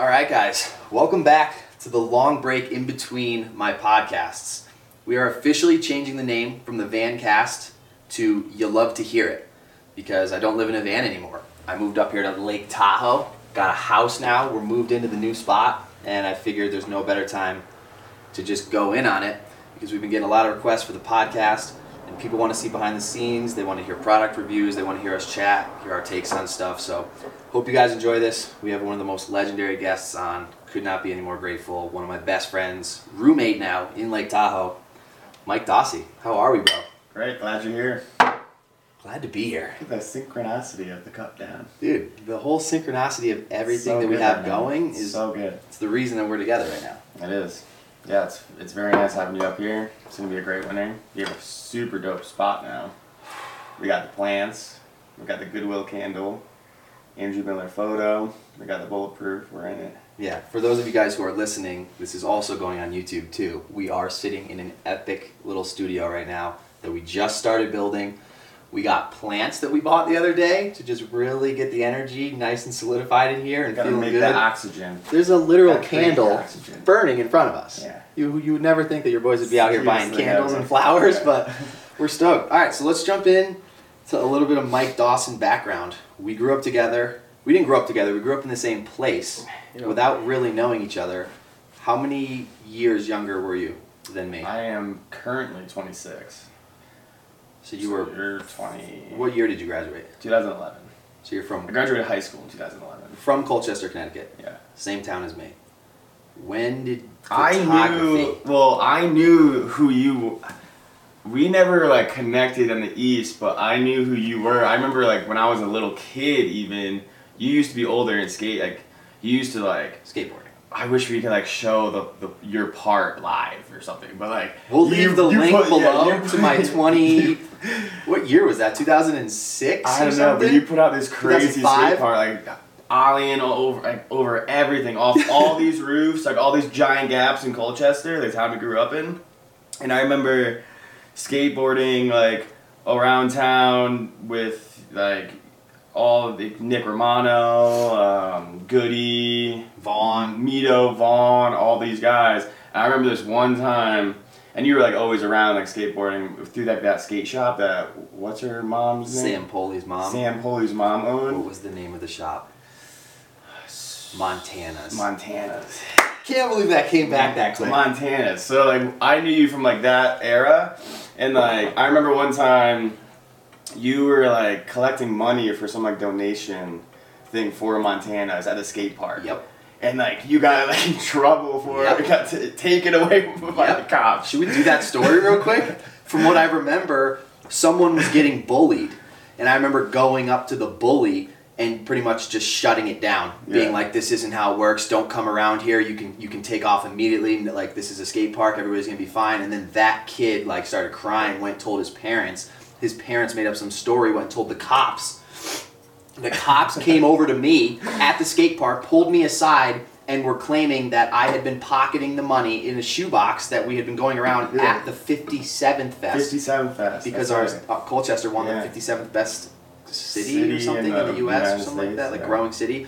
All right, guys, welcome back to the long break in between my podcasts. We are officially changing the name from the Van Cast to You Love to Hear It because I don't live in a van anymore. I moved up here to Lake Tahoe, got a house now. We're moved into the new spot, and I figured there's no better time to just go in on it because we've been getting a lot of requests for the podcast and people want to see behind the scenes they want to hear product reviews they want to hear us chat hear our takes on stuff. So hope you guys enjoy this. We have one of the most legendary guests on. Could not be any more grateful. One of my best friends roommate now in lake tahoe mike Dawsy. How are we bro? Great, glad you're here. glad to be here. The synchronicity of the cup down. dude the whole synchronicity of everything So that we have going is so good. it's the reason that we're together right now. It is. Yeah, it's it's very nice having you up here. It's gonna be a great winter. You have a super dope spot now. We got the plants. We got the Goodwill candle. Andrew Miller photo. We got the bulletproof. We're in it. Yeah, for those of you guys who are listening, this is also going on YouTube too. We are sitting in an epic little studio right now that we just started building. We got plants that we bought the other day to just really get the energy nice and solidified in here and Gotta feeling make good. that oxygen. There's a literal Gotta create candle oxygen. burning in front of us. Yeah. You you would never think that your boys would be out here buying Seriously, candles and flowers, Yeah. but we're stoked. All right, so let's jump in to a little bit of Mike Dawson background. We grew up together. We didn't grow up together. We grew up in the same place You know, without really knowing each other. How many years younger were you than me? I am currently 26. So you were. You're 20. What year did you graduate? 2011. So you're from I graduated high school in 2011. from Colchester, Connecticut, Yeah. same town as me. When did I photography? knew. Well, I knew who you. We never like connected in the east, but I knew who you were. I remember like when I was a little kid, even you used to be older and skate. Like you used to like. skateboarding. I wish we could like show the, the your part live or something, but like We'll you- leave the you link put- below you to my 20. what year was that? 2006? I don't know, but you put out this crazy 2005? skate part, like ollieing all over, like over everything, off all these roofs, like all these giant gaps in Colchester, the town we grew up in. And I remember skateboarding like around town with like all of the Nick Romano, um, Goody, Vaughn, Mito, Vaughn, all these guys. And I remember this one time, and you were like always around like skateboarding through that that skate shop that what's her mom's name? Sam Poli's mom. Sam Polly's mom owned. What was the name of the shop? Montana's. Montana's. Can't believe that came back that quick. Montana. So like I knew you from like that era, and like I remember one time, you were like collecting money for some like donation thing for Montana's at a skate park. Yep. And like you got like in trouble for Yep. it, got t- taken away by Yep. the cops. Should we do that story real quick? From what I remember, someone was getting bullied, and I remember going up to the bully and pretty much just shutting it down, being Yeah. like, "This isn't how it works. Don't come around here. You can you can take off immediately. Like this is a skate park. Everybody's gonna be fine." And then that kid like started crying. Went told his parents. His parents made up some story. And told the cops. The cops came over to me at the skate park, pulled me aside, and were claiming that I had been pocketing the money in a shoebox that we had been going around Yeah. at the 57th Fest. 57th Fest. because our right. uh, Colchester won Yeah. the 57th best city, City or something in the the, U.S. or United something like that, like yeah. growing city.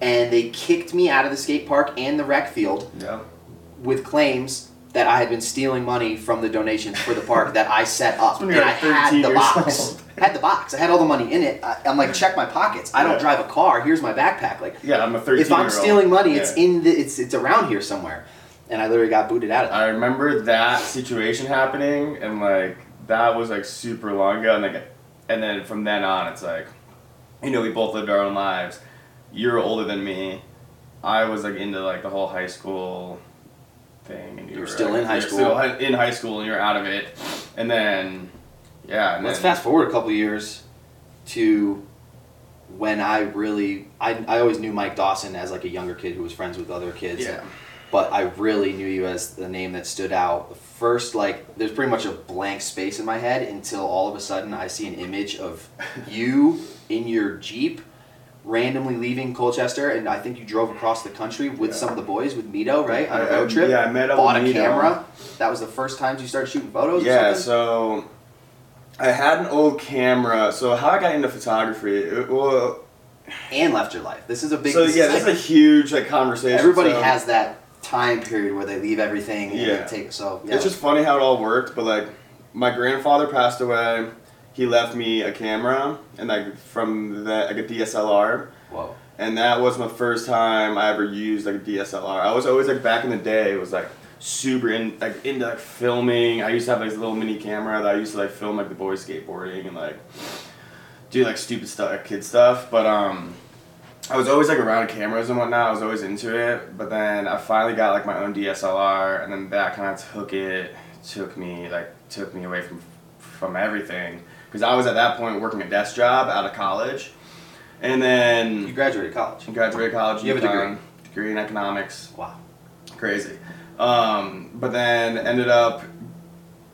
And they kicked me out of the skate park and the rec field with claims that I had been stealing money from the donations for the park that I set up, and I had the box. old. Had the box. I had all the money in it. I, I'm like, check my pockets. I don't Yeah. drive a car. Here's my backpack. Like, Yeah, I'm a 13 if I'm stealing money, it's in the it's it's around here somewhere. And I literally got booted out of there. I remember that situation happening, and like that was like super long ago, and like, and then from then on, it's like, you know, we both lived our own lives. You're older than me. I was like into like the whole high school thing, and you, You were still like, in high school. Still in high school, and you're out of it, and then, yeah. And Let's then, fast forward a couple years to when I really I, I always knew Mike Dawson as like a younger kid who was friends with other kids. Yeah. But I really knew you as the name that stood out. The first like there's pretty much a blank space in my head until all of a sudden I see an image of you in your Jeep randomly leaving Colchester and I think you drove across the country with Yeah. some of the boys with Mito, right? On a road trip. yeah, I met up Bought a Mito. camera. That was the first time you started shooting photos Yeah, so I had an old camera. So how I got into photography, it, well, and left your life. This is a big. so yeah, is this is a huge like conversation. everybody so- has that time period where they leave everything and Yeah. they take so. Yeah. It's just funny how it all worked, but like my grandfather passed away. He left me a camera and like from that like a DSLR, whoa. and that was my first time I ever used like a DSLR. I was always like back in the day, it was like super in like into like filming. I used to have like this little mini camera that I used to like film like the boys skateboarding and like do like stupid stuff, like, kid stuff. But um, I was always like around cameras and whatnot. I was always into it. But then I finally got like my own DSLR, and then that kind of took it, took me like took me away from from everything because I was at that point working a desk job out of college, and then You graduated college. You graduated college. You have a UConn, degree in economics Wow. crazy. Um, but then ended up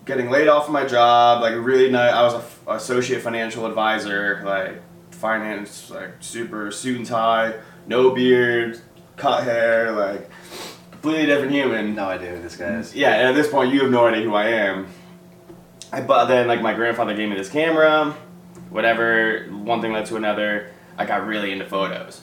getting laid off of my job. Like really nice. I was a f- associate financial advisor. Like finance, like super suit and tie, no beard, cut hair, like completely different human. No idea who this guy is. Yeah, and at this point, you have no idea who I am. I but then like my grandfather gave me this camera, whatever. One thing led to another. I got really into photos.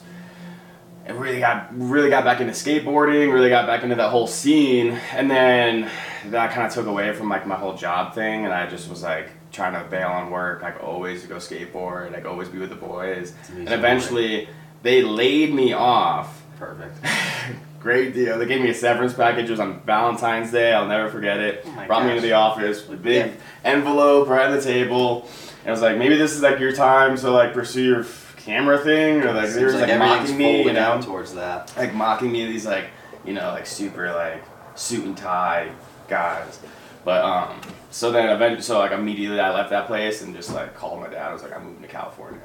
I really got really got back into skateboarding. Really got back into that whole scene, and then that kind of took away from like my whole job thing, and I just was like trying to bail on work. Like always go skateboard. Like always be with the boys. And eventually, they laid me off Perfect. Great deal. They gave me a severance package. It was on Valentine's Day. I'll never forget it. Oh Brought me gosh. into the office with a big Yeah. envelope right on the table. And I was like, maybe this is like your time to like pursue your f- camera thing, or like they were like like, mocking me, you know, towards that. like mocking me. These like you know like super like suit and tie guys. But um, so then eventually, so like immediately I left that place and just like called my dad. I was like, I'm moving to California.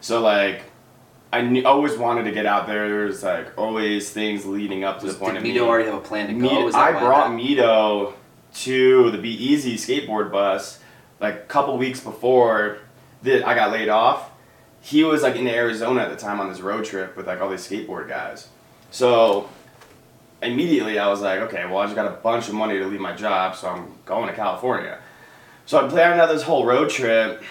So like. I knew, always wanted to get out there. There's like always things leading up to Was, the point of Mito already have a plan to go? Mito- I brought that- Mito to the Be Easy skateboard bus like a couple weeks before that I got laid off. He was like in Arizona at the time on this road trip with like all these skateboard guys. So immediately I was like, okay, well I just got a bunch of money to leave my job, so I'm going to California. So I planned out this whole road trip,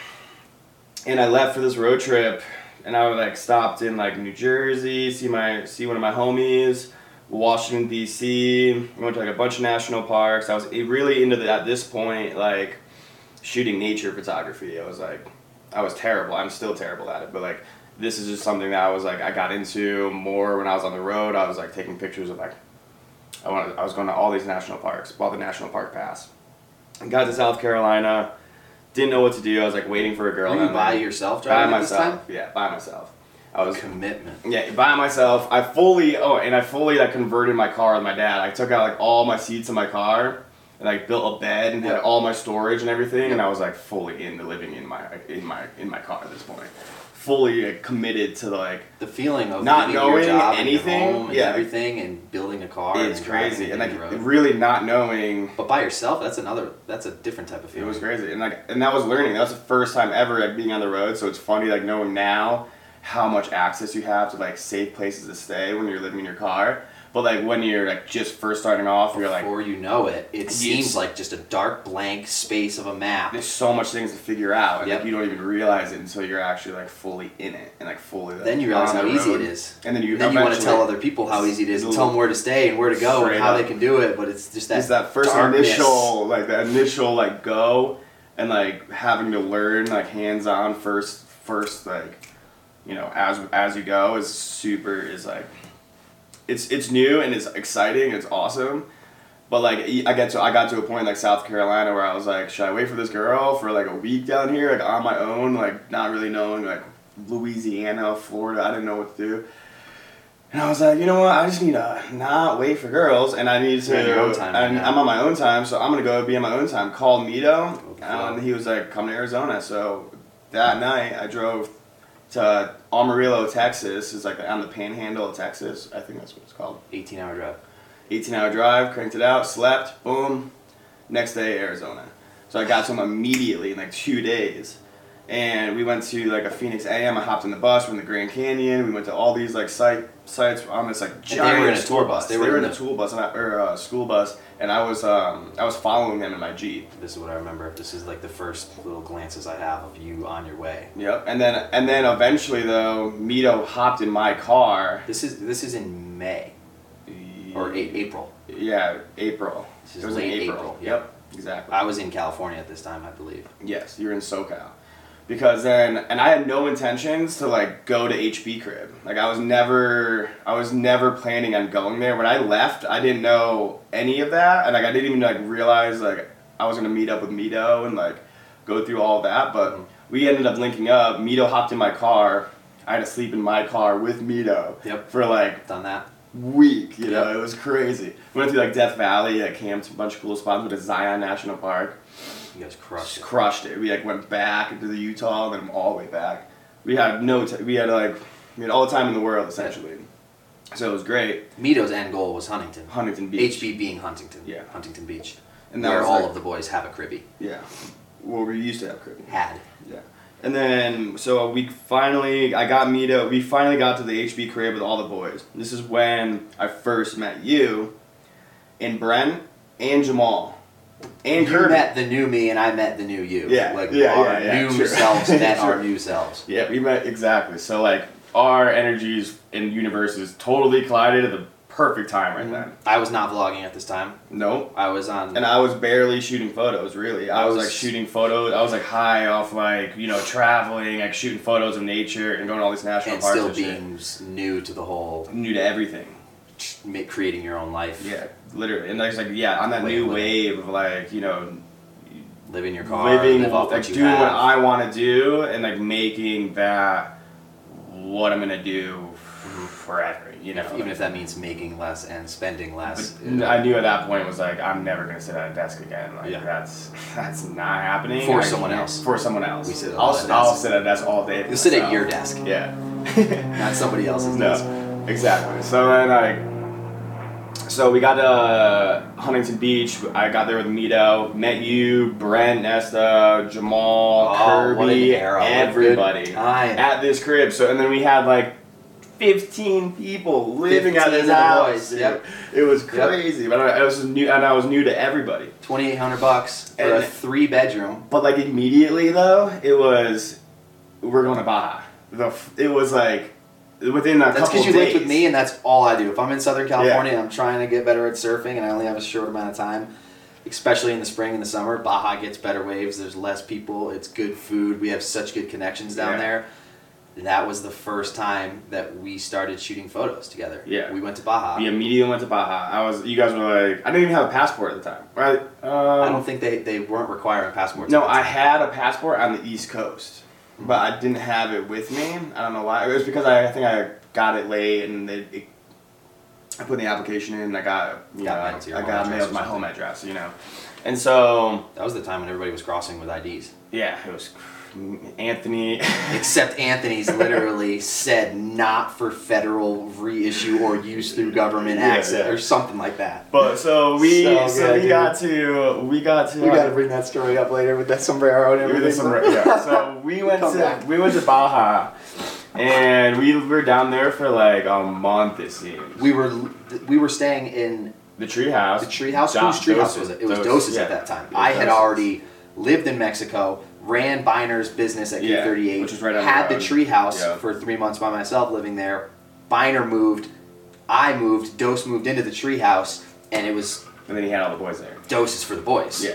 and I left for this road trip, and I like stopped in like New Jersey, see my see one of my homies, Washington D.C. Went to like a bunch of national parks. I was really into the, at this point like shooting nature photography. I was like, I was terrible. I'm still terrible at it, but like this is just something that I was like I got into more when I was on the road. I was like taking pictures of like I wanted, I was going to all these national parks, bought the national park pass. And got to South Carolina, didn't know what to do. I was like waiting for a girl. Were you by there. yourself by driving this myself? Yeah, by myself. I was Commitment. yeah, by myself. I fully oh, and I fully like converted my car with my dad. I took out like all my seats in my car and like built a bed and had all my storage and everything. And I was like fully into living in my in my in my car at this point. Fully like, committed to like The feeling of Not knowing job and your anything, home and yeah. everything, and building a car. it's crazy and like really not knowing But by yourself, that's another. That's a different type of feeling. It was crazy, and like, and that was learning. That was the first time ever like being on the road. So it's funny like knowing now how much access you have to like safe places to stay when you're living in your car. But like when you're like just first starting off, you're like, Before you know it, it seems like just a dark blank space of a map. there's so much things to figure out, and Yep. like you don't even realize it until you're actually like fully in it and like fully. Like, Then you realize how easy road. it is. And then you And then you want to tell other people how easy it is and tell them where to stay and where to go and how up. they can do it. But it's just that It's that first darkness. initial like the initial like go and like having to learn like hands on first first like you know as as you go is super is like it's it's new and it's exciting it's awesome but like I get to I got to a point like South Carolina where I was like should I wait for this girl for like a week down here like on my own like not really knowing like Louisiana Florida I didn't know what to do and I was like, you know what? I just need to not wait for girls, and I need to. You're on your own time and. I'm on my own time, so I'm gonna go be on my own time. Call Mito, Okay. and he was like, "Come to Arizona." So that night, I drove to Amarillo, Texas. It's like on the Panhandle of Texas. I think that's what it's called. 18 hour drive. 18 hour drive, cranked it out, slept, boom. Next day, Arizona. So I got to him immediately in like two days. And we went to like a Phoenix AM. I hopped in the bus. We're in the Grand Canyon. We went to all these like site sites on this like they giant were in a tour bus. They, were in a tour bus and I, or a school bus, and I was um I was following them in my Jeep. This is what I remember. This is like the first little glances I have of you on your way. Yep. And then and then eventually though, Mito hopped in my car. This is this is in May or a- April. Yeah, April. This is it was late in April. April, Yep. Exactly. I was in California at this time, I believe. Yes, you're in SoCal. Because then, and I had no intentions to like go to HB crib. Like I was never, I was never planning on going there. When I left, I didn't know any of that, and like I didn't even like realize like I was gonna meet up with Mito and like go through all that. But Mhm. we ended up linking up. Mito hopped in my car. I had to sleep in my car with Mito Yep. for like Done that. week. You know, Yep. it was crazy. We went through like Death Valley, like camped a bunch of cool spots. Went to Zion National Park You guys crushed just it. crushed it. We like went back into the Utah, then all the way back. We had no, t- we had like, we had all the time in the world essentially. So it was great. Mito's end goal was Huntington. Huntington Beach. HB being Huntington. Yeah. Huntington Beach. And that where all like- of the boys have a cribby. Yeah. Well, we used to have cribby. Had. Yeah. And then so we finally, I got Mito. We finally got to the HB crib with all the boys. This is when I first met you, and Brent and Jamal, and you met the new me and I met the new you. Yeah, Like yeah, our yeah, yeah, new true. selves met our new selves. Yeah, we met exactly. So like our energies and universes totally collided at the perfect time right mm-hmm. then. I was not vlogging at this time. Nope. I was on And I was barely shooting photos, really. I I was was- like shooting photos. I was like high off like you know traveling, like shooting photos of nature and going to all these national and parks still and being new to the whole new to everything. creating your own life. Yeah, literally. And there's like yeah, on that Way new wave of like you know living your car, living, live off like what you doing have. what I want to do, and like making that what I'm gonna do mm-hmm. forever. You know, Even if that means making less and spending less. But uh, I knew at that point it was like I'm never gonna sit at a desk again. Like Yeah. that's that's not happening. For I someone else. For someone else. We sit at I'll, I'll sit at a desk all day. for You sit at your desk, Yeah. not somebody else's desk. no. Exactly. So then I. So we got to Huntington Beach. I got there with Mito. Met you, Brent, Nesta, Jamal, Oh, Kirby, era. What a good everybody at this crib. So and then we had like 15 people living at 15 this of the house. yep. It was Yep. crazy, but I, I was new and I was new to everybody. Twenty eight hundred bucks for a three bedroom. But like immediately though, it was we're going to Baja. The it was like within a That's couple because you days. lived with me, and that's all I do. If I'm in Southern California and I'm trying to get better at surfing, and I only have a short amount of time, especially in the spring and the summer, Baja gets better waves. There's less people. It's good food. We have such good connections down Yeah. there. That was the first time that we started shooting photos together. Yeah. we went to Baja. We immediately went to Baja. I was, you guys were like, I didn't even have a passport at the time, right? Um, I don't think they, they weren't requiring passports. No, I had a passport on the East Coast, but I didn't have it with me. I don't know why. It was because I, I think I got it late and it, it, I put the application in. and I got, you Got know, to your I got mailed my home address, you know, and so That was the time when everybody was crossing with IDs. yeah, it was Anthony. Except Anthony's literally said not for federal reissue or use through government Yeah, access yeah. or something like that. But so we So so, we dude. got to we got to bring that story up later with that sombrero and everything. some- yeah. So we went to back. we went to Baja, and we were down there for like a month. It seems. we were we were staying in the treehouse. the treehouse. Whose treehouse was it? It was Doses, Doses yeah. at that time. I had already lived in Mexico, ran Biner's business at Yeah, K38, which was right the had the road. treehouse Yeah. for three months by myself living there. Biner moved, I moved, Dose moved into the treehouse, and it was And then he had all the boys there. Dose is for the boys. Yeah,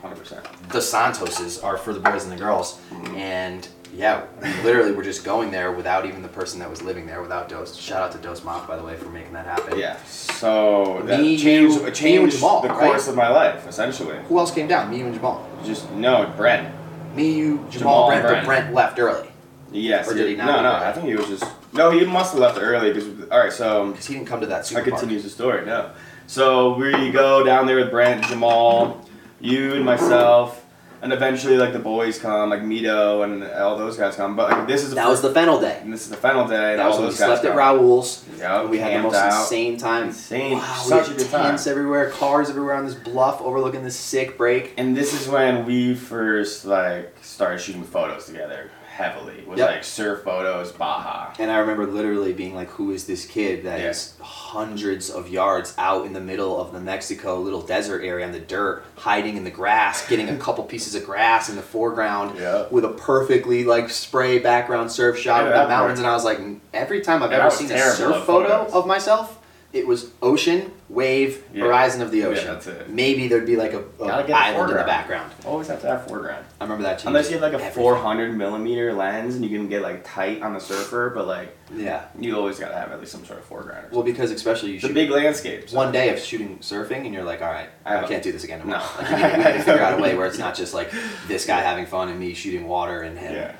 hundred percent. the Santoses are for the boys and the girls, Mm-hmm. and yeah, literally we're just going there without even the person that was living there, without Dose. Shout out to Dose Moff, by the way, for making that happen. Yeah. So that Me, changed you- changed Jamal, the right? course of my life essentially. Who else came down? Me, and Jamal. Just no Brent. Me, you, Jamal, Jamal, Brent, but Brent. Brent left early Yes. Or did he not No, no. I think he was just no. He must have left early because all right. So um, because he didn't come to that I super park. continues the story. No. So we go down there with Brent, Jamal, you and myself. And eventually like the boys come, like Mito and all those guys come. But like this is the That was the fennel day. and this is the final day. And That was all when we those guys slept at come. Raoul's. Yeah, we had the most out. insane time. Insane. Wow, Such we a had good time. everywhere, cars everywhere on this bluff overlooking this sick break. And this is when we first like started shooting photos together heavily. Was Yep. like surf photos, Baja. And I remember literally being like, "Who is this kid that is Yeah. hundreds of yards out in the middle of the Mexico little desert area on the dirt, hiding in the grass, getting a couple pieces of grass in the foreground Yeah. with a perfectly like spray background surf shot Yeah, of that the mountains?" And I was like, every time I've And I ever was seen a terrible surf at photo photos. of myself, it was ocean, wave, Yeah. horizon of the Yeah, ocean. that's it. Maybe there'd be like a, a get the island in the foreground. background. Always have to have foreground. I remember that. Too. Unless you have like a everything. 400 millimeter lens and you can get like tight on the surfer, but like Yeah. you always gotta have at least some sort of foreground. Well, because especially you the shoot big landscapes. one day of shooting surfing and you're like, all right, I I, can't do this again. No. No, like, you need, we need to figure out a way where it's not just like this guy having fun and me shooting water and him. Yeah.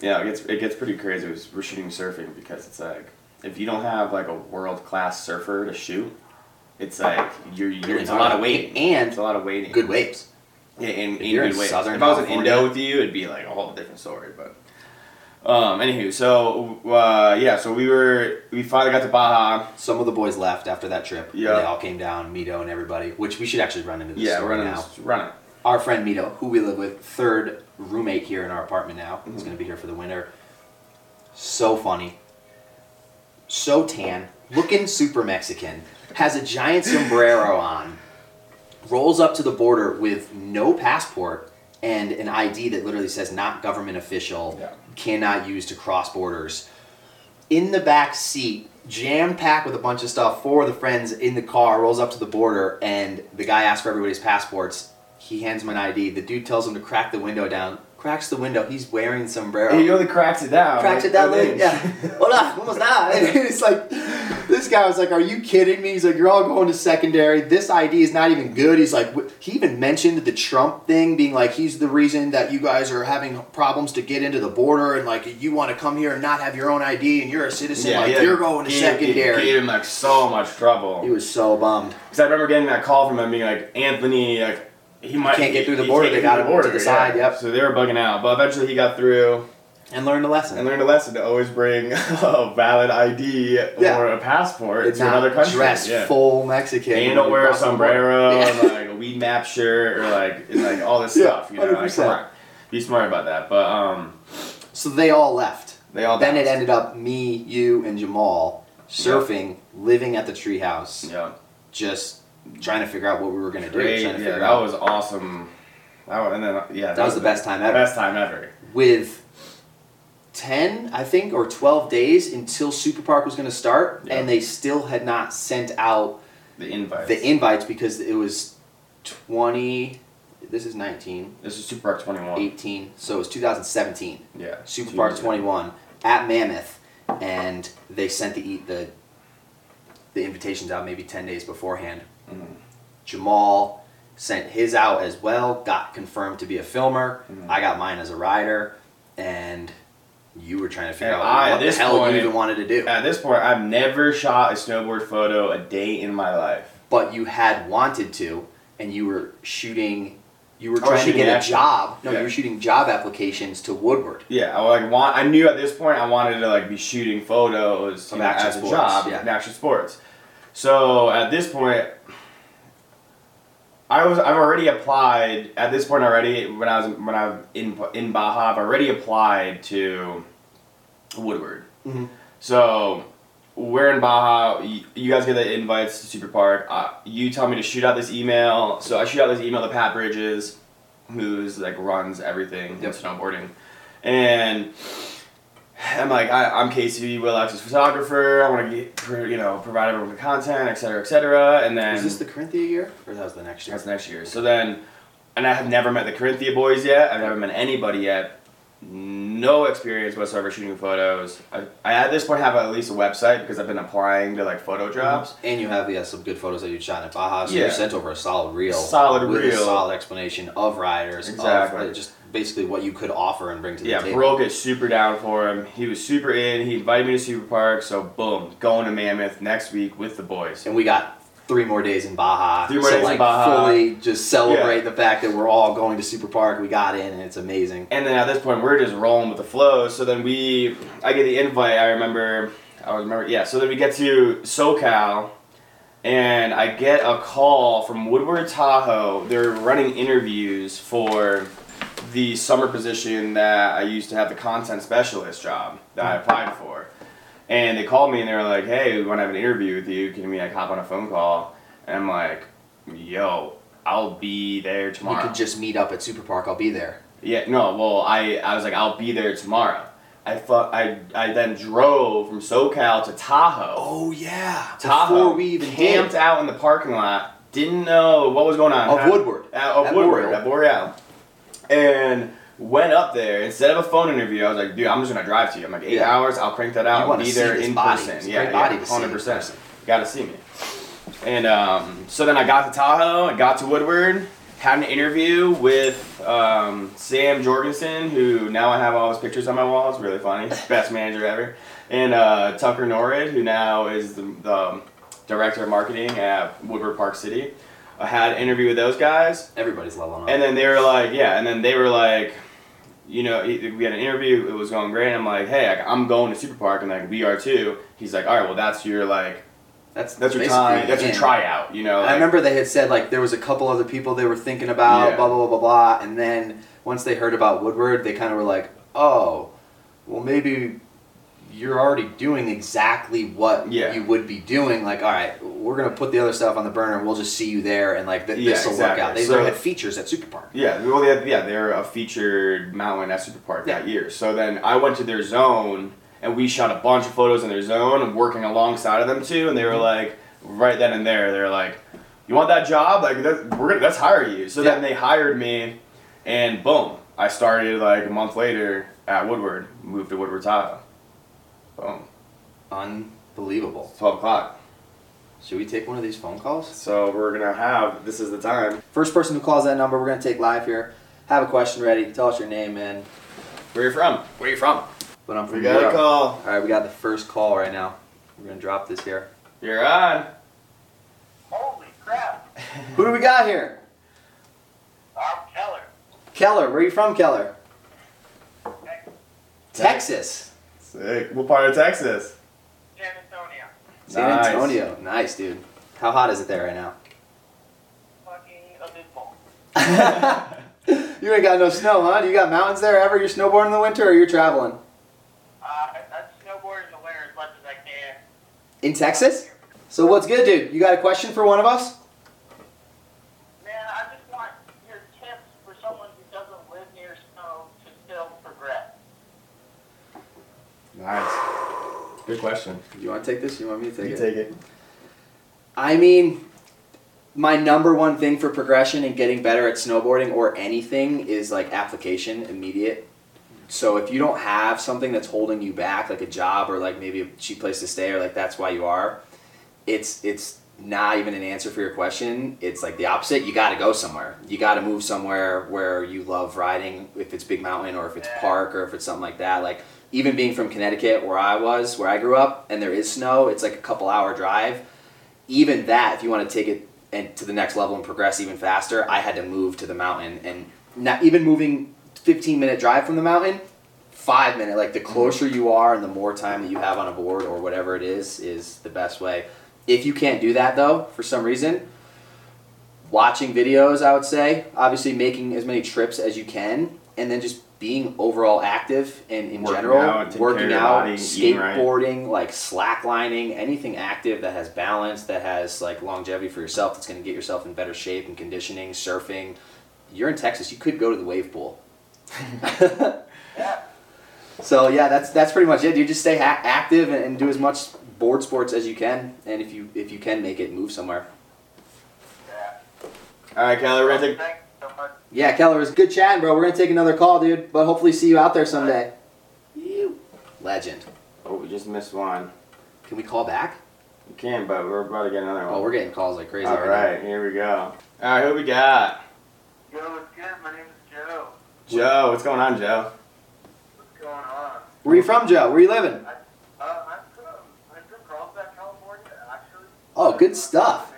Yeah, it gets it gets pretty crazy. We're shooting surfing because it's like if you don't have like a world class surfer to shoot, it's like you're, you're it's a lot of waiting. And it's a lot of waiting. Good waves. Yeah, If you're good in. Southern if I was an Indo with you, it'd be like a whole different story. But um, anywho, so uh, yeah, so we were we finally got to Baja. Some of the boys left after that trip. Yeah. They all came down, Mito and everybody, which we should actually run into this Yeah, story running now. running. Our friend Mito, who we live with, third roommate here in our apartment now, Mm-hmm. is going to be here for the winter. So funny. So tan. Looking super Mexican. Has a giant sombrero on. Rolls up to the border with no passport and an ID that literally says not government official, Yeah. cannot use to cross borders. In the back seat, jam packed with a bunch of stuff, four of the friends in the car, rolls up to the border, and the guy asks for everybody's passports. He hands him an ID. The dude tells him to crack the window down. Cracks the window. He's wearing sombrero He only cracks it down. cracks like it down like, yeah. Hola, ¿cómo está? And it's like, this guy was like, are you kidding me? He's like, you're all going to secondary. This ID is not even good. He's like, he even mentioned the Trump thing being like, he's the reason that you guys are having problems to get into the border and like, you want to come here and not have your own ID and you're a citizen. like, he, you're going to gave- secondary. Gave him like so much trouble. he was so bummed. Because I remember getting that call from him being like, Anthony, like, he might can't get through the border, they get got through him to the side, yep. So they were bugging out, but eventually he got through And learned a lesson. and learned a lesson to always bring a valid ID Yeah. or a passport Did to another country. dress yeah. full Mexican. And you don't wear a cross the border. sombrero Yeah. and like a weed map shirt or like like all this Yeah, stuff. You know, like, 100%. come on, be smart about that. But um, So they all left. they all Then it ended up me, you, and Jamal surfing, living at the treehouse, Yeah, just trying to figure out what we were gonna do. Trying to Yeah, figure that out was awesome. That was, and then uh, yeah, That was the best time ever. Best time ever. with ten, I think, or twelve days until Super Park was gonna start, Yeah. and they still had not sent out The invite. the invites because it was twenty. This is 19, this is Super Park 21. 18, so it was 2017. Yeah. Super Park 21 at Mammoth, and they sent the the the invitations out maybe 10 days beforehand. Mhm. Jamal sent his out as well, got confirmed to be a filmer. Mhm. I got mine as a rider, and you were trying to figure And out I, at what the hell point- you even wanted to do. At this point, I've never shot a snowboard photo a day in my life. But you had wanted to, and you were shooting. You were trying to get a action. job. No, Yeah. you were shooting job applications to Woodward. Yeah, I like want. I knew at this point I wanted to like be shooting photos Of know, as a job yeah. action sports. So at this point, I was I've already applied. At this point already, when I was when I was in in Baja, I've already applied to Woodward. Mhm. So we're in Baja. You, guys get the invites to Super Park. Uh, you tell me to shoot out this email. So I shoot out this email to Pat Bridges, who's like runs everything in snowboarding, and I'm like, I, I'm Casey Willax photographer. I want to get, you know, provide everyone with content, et cetera, et cetera. And then Is this the Carinthia year, or that was the next year? that's next year. So then, and I have never met the Carinthia boys yet. I've never met anybody yet. No experience whatsoever shooting photos. I, I at this point have at least a website because I've been applying to like photo jobs. And you have yeah, some good photos that you shot at Baja. So you sent over a solid reel. Solid with reel. A solid explanation of riders. of, Exactly. uh, just basically what you could offer and bring to the Yeah, table. broke it super down for him. He was super in. He invited me to Super Park. So boom, going to Mammoth next week with the boys. And we got three more days in Baja. Three more so days in like Baja. fully just celebrate the fact that we're all going to Super Park. We got in and it's amazing. And then at this point, we're just rolling with the flow. So then we, I get the invite. I remember, I remember, yeah. So then we get to SoCal, and I get a call from Woodward Tahoe. They're running interviews for the summer position that I used to have the content specialist job that I applied for. And they called me and they were like, "Hey, we want to have an interview with you. Can we like hop on a phone call?" And I'm like, "Yo, I'll be there We tomorrow." could just meet up at Super Park. I'll be there. Yeah, no, well, I, I was like, I'll be there tomorrow. I thought I, I then drove from SoCal to Tahoe. Oh yeah. Tahoe. Before we even camped did. out in the parking lot. Didn't know what was going on. Of Woodward. Of Woodward. Boreal. At Boreal. And went up there. Instead of a phone interview, I was like, dude, I'm just going to drive to you. I'm like, eight Yeah. hours, I'll crank that out. You be there in body. person. It's yeah, body yeah, to see 100%. person. Got to see me. And um, so then I got to Tahoe, I got to Woodward, had an interview with um, Sam Jorgensen, who now I have all his pictures on my wall. It's really funny. Best manager ever. And uh, Tucker Norrid, who now is the, the director of marketing at Woodward Park City. I had an interview with those guys. Everybody's leveling up. And then they were like, yeah, and then they were like, you know, we had an interview, it was going great. And I'm like, hey, I'm going to Super Park, and like, we are too. He's like, all right, well, that's your, like, that's that's your time, that's your tryout, you know? I remember they had said like there was a couple other people they were thinking about, Yeah. blah blah blah blah blah, and then once they heard about Woodward, they kind of were like, oh, well maybe you're already doing exactly what Yeah. you would be doing. Like, all right, we're gonna put the other stuff on the burner, and we'll just see you there, and like th- Yeah, this will work out. They So- had features at Super Park. Yeah, well, they had, yeah, they're a featured mountain at Super Park that year. So then I went to their zone, and we shot a bunch of photos in their zone, and working alongside of them too. And they Mm-hmm. were like, right then and there, they're like, "You want that job? Like, that, we're gonna let's hire you." So then they hired me, and boom, I started like a month later at Woodward, moved to Woodward Tahoe. Boom, Unbelievable. twelve o'clock. Should we take one of these phone calls? So we're gonna have this is the time. First person who calls that number, we're gonna take live here. Have a question ready. Tell us your name and Where you're from? where you from. But I'm from We got a call. All right, we got the first call right now. We're gonna drop this here. You're on. Holy crap! Who do we got here? I'm Keller. Keller. Where are you from, Keller? Texas. Sick. What part of Texas? San Antonio. San Nice. Antonio. Nice, dude. How hot is it there right now? Fucking abysmal. you ain't got no snow, huh? You got mountains there ever? You're snowboarding in the winter or you're traveling? Uh, I, I snowboard in the winter as much as I can. In Texas? So what's good, dude? You got a question for one of us? Man, I just want your tips for someone who doesn't live near snow to still progress. Nice. Good question. Do you want to take this? You want me to take You it? take it. I mean, my number one thing for progression and getting better at snowboarding or anything is like application immediate. So if you don't have something that's holding you back, like a job or like maybe a cheap place to stay or like that's why you are, it's it's not even an answer for your question. It's like the opposite. You got to go somewhere. You got to move somewhere where you love riding. If it's big mountain or if it's park or if it's something like that. Like even being from Connecticut, where I was, where I grew up, and there is snow, it's like a couple hour drive even that, if you want to take it and to the next level and progress even faster, I had to move to the mountain and not even moving 15 minute drive from the mountain, five minute. Like the closer you are and the more time that you have on a board or whatever it is, is the best way. If you can't do that though, for some reason, watching videos, I would say, obviously making as many trips as you can, and then just being overall active and in Working general, out, working out, body, eating right. skateboarding, like slacklining, anything active that has balance, that has like longevity for yourself, that's going to get yourself in better shape and conditioning, surfing. You're in Texas, you could go to the wave pool. Yeah. So yeah, that's that's pretty much it. You just stay ha- active and, and do as much board sports as you can, and if you if you can make it, move somewhere. Yeah. All right, Kelly, we're gonna take. Thanks. Yeah, Keller, it was good chatting, bro. We're gonna take another call, dude. But hopefully see you out there someday. You legend. Oh, we just missed one. Can we call back? You can, but we're about to get another one. Oh, we're getting calls like crazy. All right right, here we go. All right, who we got? Yo, what's good? My name is Joe. Joe. What's going on, Joe? What's going on? now. Where you from, Joe? Where you living? Uh, I'm from, I'm from Carlsbad, California, actually. Oh, good stuff.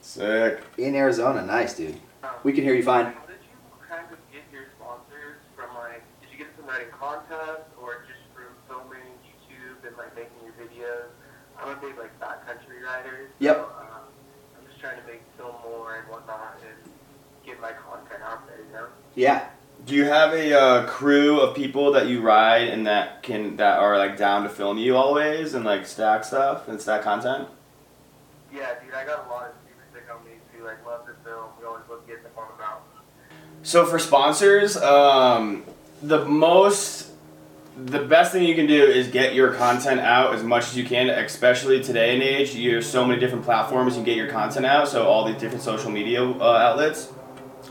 Sick. In Arizona, nice, dude. We can hear you fine. How did you kind of get your sponsors from like? Did you get from writing contests or just from filming YouTube and like making your videos? I'm a big like backcountry rider. Yep. Um, I'm just trying to make film more and whatnot and get my content out there. You know. Yeah. Do you have a uh, crew of people that you ride and that can that are like down to film you always and like stack stuff and stack content? Yeah, dude, I got a lot of super sick homies who like love to film. On the. So for sponsors, um, the most, the best thing you can do is get your content out as much as you can. Especially today and age, there's so many different platforms you can get your content out. So all these different social media uh, outlets,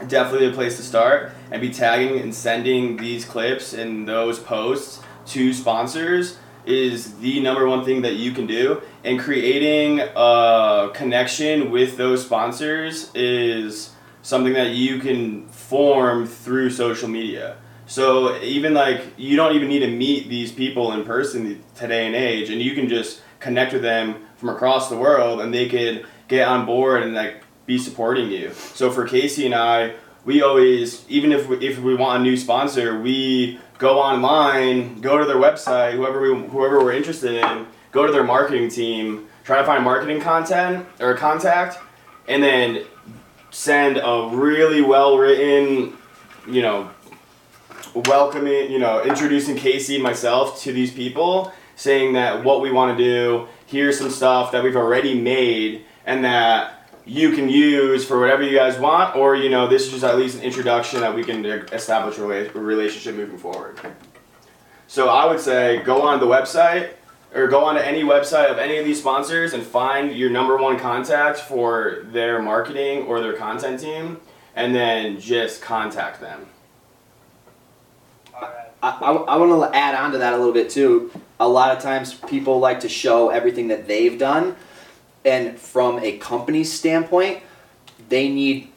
definitely a place to start. And be tagging and sending these clips and those posts to sponsors is the number one thing that you can do. And creating a connection with those sponsors is something that you can form through social media. So even like you don't even need to meet these people in person today and age, and you can just connect with them from across the world, and they could get on board and like be supporting you. So for Casey and I, we always even if we, if we want a new sponsor, we go online, go to their website, whoever we whoever we're interested in, go to their marketing team, try to find marketing content or contact, and then send a really well written, you know, welcoming, you know, introducing Casey myself to these people, saying that what we want to do, here's some stuff that we've already made, and that you can use for whatever you guys want, or you know, this is just at least an introduction that we can establish a relationship moving forward. So I would say go on the website or go onto any website of any of these sponsors and find your number one contact for their marketing or their content team, and then just contact them. I, I, I want to add on to that a little bit too. A lot of times people like to show everything that they've done, and from a company's standpoint, they need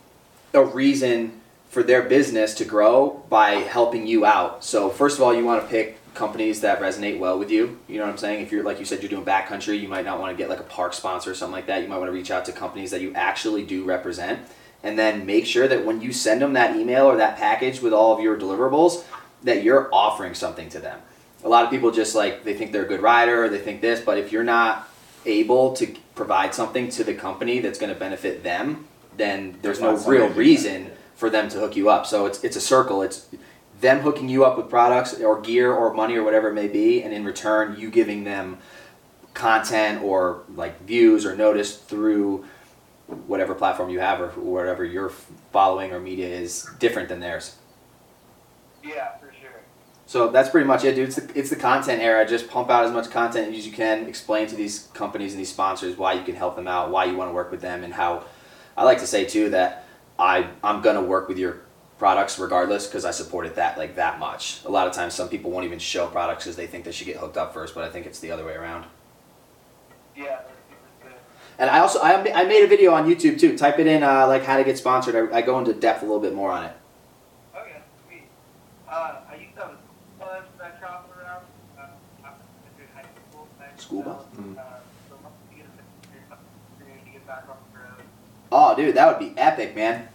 a reason for their business to grow by helping you out. So first of all, you want to pick companies that resonate well with you. You know what I'm saying? If you're like you said, you're doing backcountry, you might not want to get like a park sponsor or something like that. You might want to reach out to companies that you actually do represent, and then make sure that when you send them that email or that package with all of your deliverables, that you're offering something to them. A lot of people just like they think they're a good rider, or they think this, but if you're not able to provide something to the company that's going to benefit them, then there's no real reason for them to hook you up. So it's it's a circle. It's them hooking you up with products or gear or money or whatever it may be, and in return you giving them content or like views or notice through whatever platform you have or whatever your following or media is different than theirs. Yeah, for sure. So that's pretty much it, dude. It's the, it's the content era. Just pump out as much content as you can. Explain to these companies and these sponsors why you can help them out, why you want to work with them, and how. I like to say too that I I'm gonna work with your products regardless because I support it that like that much. A lot of times, some people won't even show products because they think they should get hooked up first, but I think it's the other way around. Yeah, that's super sick. And I also I, I made a video on YouTube too. Type it in uh, like how to get sponsored. I, I go into depth a little bit more on it. Okay, sweet. Uh, I used to have a bus that traveled around. Uh, after high school. and, School bus? Uh, Mhm. so once we get a opportunity to get back on the road. Oh, dude, that would be epic, man.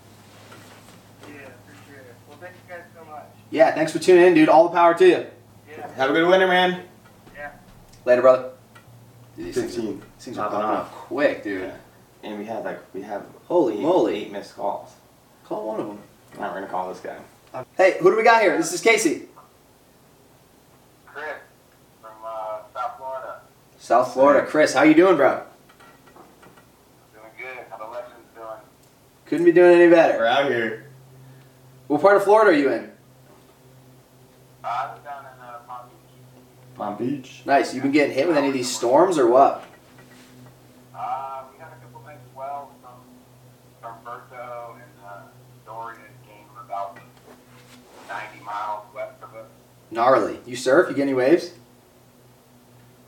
Yeah. Well, thank you guys so much. Yeah, thanks for tuning in, dude. All the power to you. Yeah, Have a good winter, man. yeah. Later, brother. Dude, these things, Fifteen. things are Popping popping off. off quick, dude. And we had like we have Holy eight, moly. eight missed calls. Call one of them. Now we're gonna call this guy. Hey, who do we got here? This is Casey. Chris from uh, South Florida. South Florida. Chris, how you doing, bro? Doing good. How the lessons doing? Couldn't be doing any better. We're out here. What part of Florida are you in? Uh, I was down in uh, Palm Beach. Palm Beach. Nice. You been getting hit with any of these storms or what? Uh, we had a couple nice swells from from Berto and uh, Dorian came about 90 miles west of us. Gnarly. You surf? You get any waves?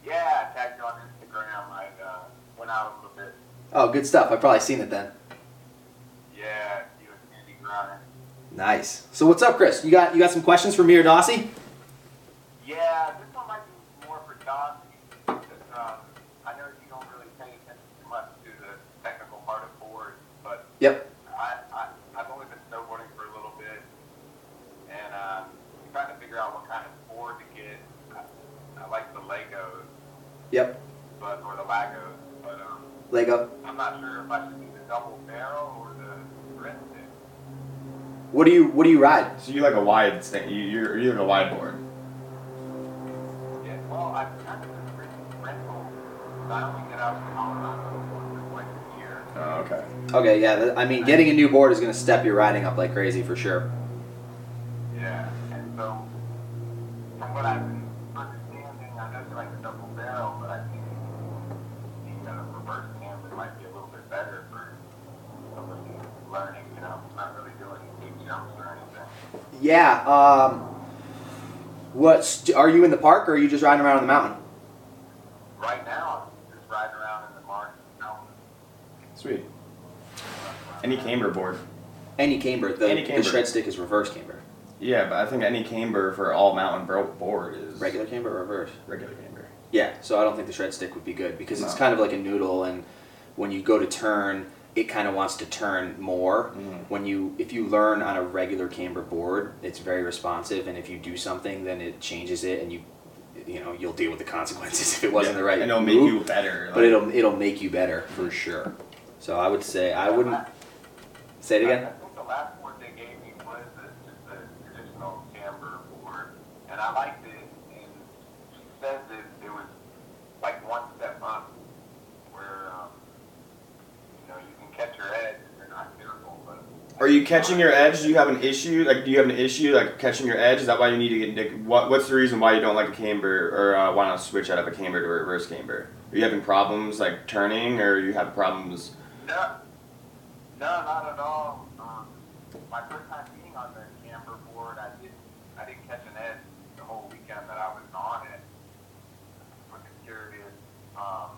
Yeah, I tagged you on Instagram. I uh, went out a little bit. Oh, good stuff. I've probably seen it then. Nice. So what's up, Chris? You got you got some questions for me or Dawsy? Yeah, this one might be more for Dawsy because um, I know you don't really pay attention too much to the technical part of boards, but yep. I've only been snowboarding for a little bit, and I'm trying to figure out what kind of board to get. I, like the Legos. Yep. But or the Lagos, but um. Lego. I'm not sure if I should do the double barrel what do you What do you ride? So you like a wide stand? You you're, you like a wide board. Yeah, well, I've kind of been rental. I only get out to Colorado once or a year. Oh, okay. Okay, yeah. th- I mean, getting a new board is gonna step your riding up like crazy for sure. Yeah, and so from what I've been understanding, I know you like the double barrel, but I think the uh, reverse camber might be a little bit better for somebody learning. You know, not really doing big jumps or anything. Yeah. Um. What's Are you in the park or are you just riding around on the mountain? Right now, I'm just riding around in the March Mountains. Sweet. Any camber board. Any camber. The, Any the shred stick is reverse camber. Yeah, but I think any camber for all mountain board is Regular camber or reverse? Regular camber. Yeah. So I don't think the shred stick would be good because it's No. kind of like a noodle, and when you go to turn, it kind of wants to turn more. Mhm. When you if you learn on a regular camber board, it's very responsive, and if you do something, then it changes it, and you you know you'll deal with the consequences if it wasn't the right. And it'll make you better. but it'll it'll make you better for sure. So I would say I wouldn't say it again. I think the last board they gave me was the, just the traditional camber board, and I liked it. And she said that it was like one step up, where um, you know you can catch your edge if you're not careful. But Are you catching your edge? Do you have an issue? Like, do you have an issue like catching your edge? Is that why you need to get? Like, what What's the reason why you don't like a camber, or uh, why not switch out of a camber to a reverse camber? Are you having problems like turning, or you have problems? No, no, not at all. Um, my first time being on the camber board, I didn't, I didn't catch an edge the whole weekend that I was on it. I'm curious, um,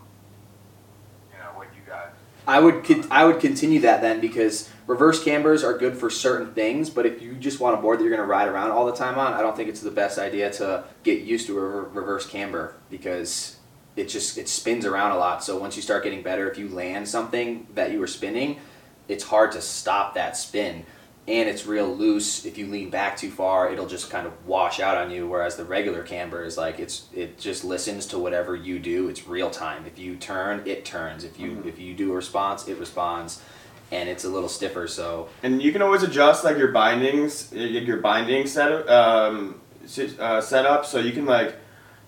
you know, what you guys. I would con- I would continue that then because reverse cambers are good for certain things, but if you just want a board that you're going to ride around all the time on, I don't think it's the best idea to get used to a re- reverse camber because it just it spins around a lot. So once you start getting better, if you land something that you were spinning, it's hard to stop that spin. And it's real loose. If you lean back too far, it'll just kind of wash out on you. Whereas the regular camber is like it's it just listens to whatever you do. It's real time. If you turn, it turns. If you Mhm. if you do a response, it responds, and it's a little stiffer. So And you can always adjust like your bindings, your binding set um, uh, setup. So you can like,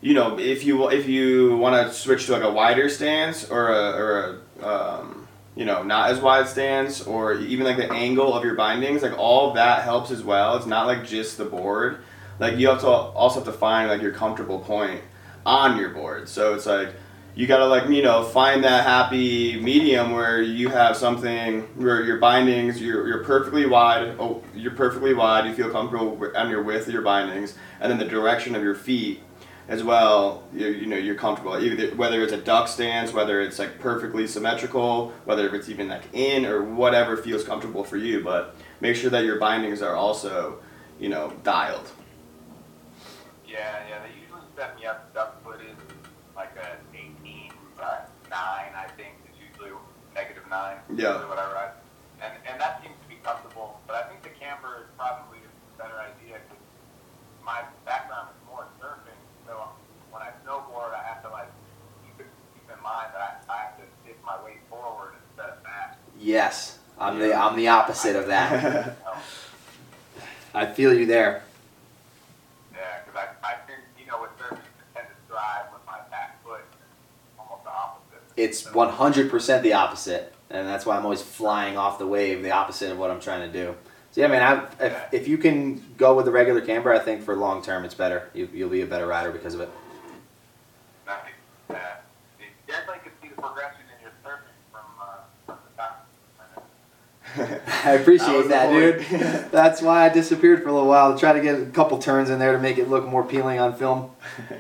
you know, if you if you want to switch to like a wider stance or a or a um, you know not as wide stance or even like the angle of your bindings, like all that helps as well. It's not like just the board. Like you have to also have to find like your comfortable point on your board. So it's like you gotta like you know find that happy medium where you have something where your bindings you're, you're perfectly wide oh you're perfectly wide you feel comfortable on your width of your bindings and then the direction of your feet as well you, you know you're comfortable either whether it's a duck stance whether it's like perfectly symmetrical whether it's even like in or whatever feels comfortable for you but make sure that your bindings are also you know dialed Yeah, yeah, they usually set me up duck footed, like a 18 by 9, I think, is usually negative 9. Yeah. what I ride. And, and that seems to be comfortable, but I think the camber is probably a better idea because my background is more surfing, so when I snowboard, I have to, like, keep, it, keep in mind that I, I have to tip my weight forward instead of back. Yes, I'm the I'm the opposite of that. I feel you there. yeah, because I, I think, you know, with surfing, I tend to drive with my back foot, almost the opposite. It's 100% the opposite, and that's why I'm always flying off the wave, the opposite of what I'm trying to do. So yeah, man, I, if, if you can go with the regular camber, I think for long term it's better. You, you'll be a better rider because of it. Nice. Uh, you definitely could see the progression in your surfing from, uh, from the top. I appreciate That that, dude. That's why I disappeared for a little while to try to get a couple turns in there to make it look more appealing on film. Yeah,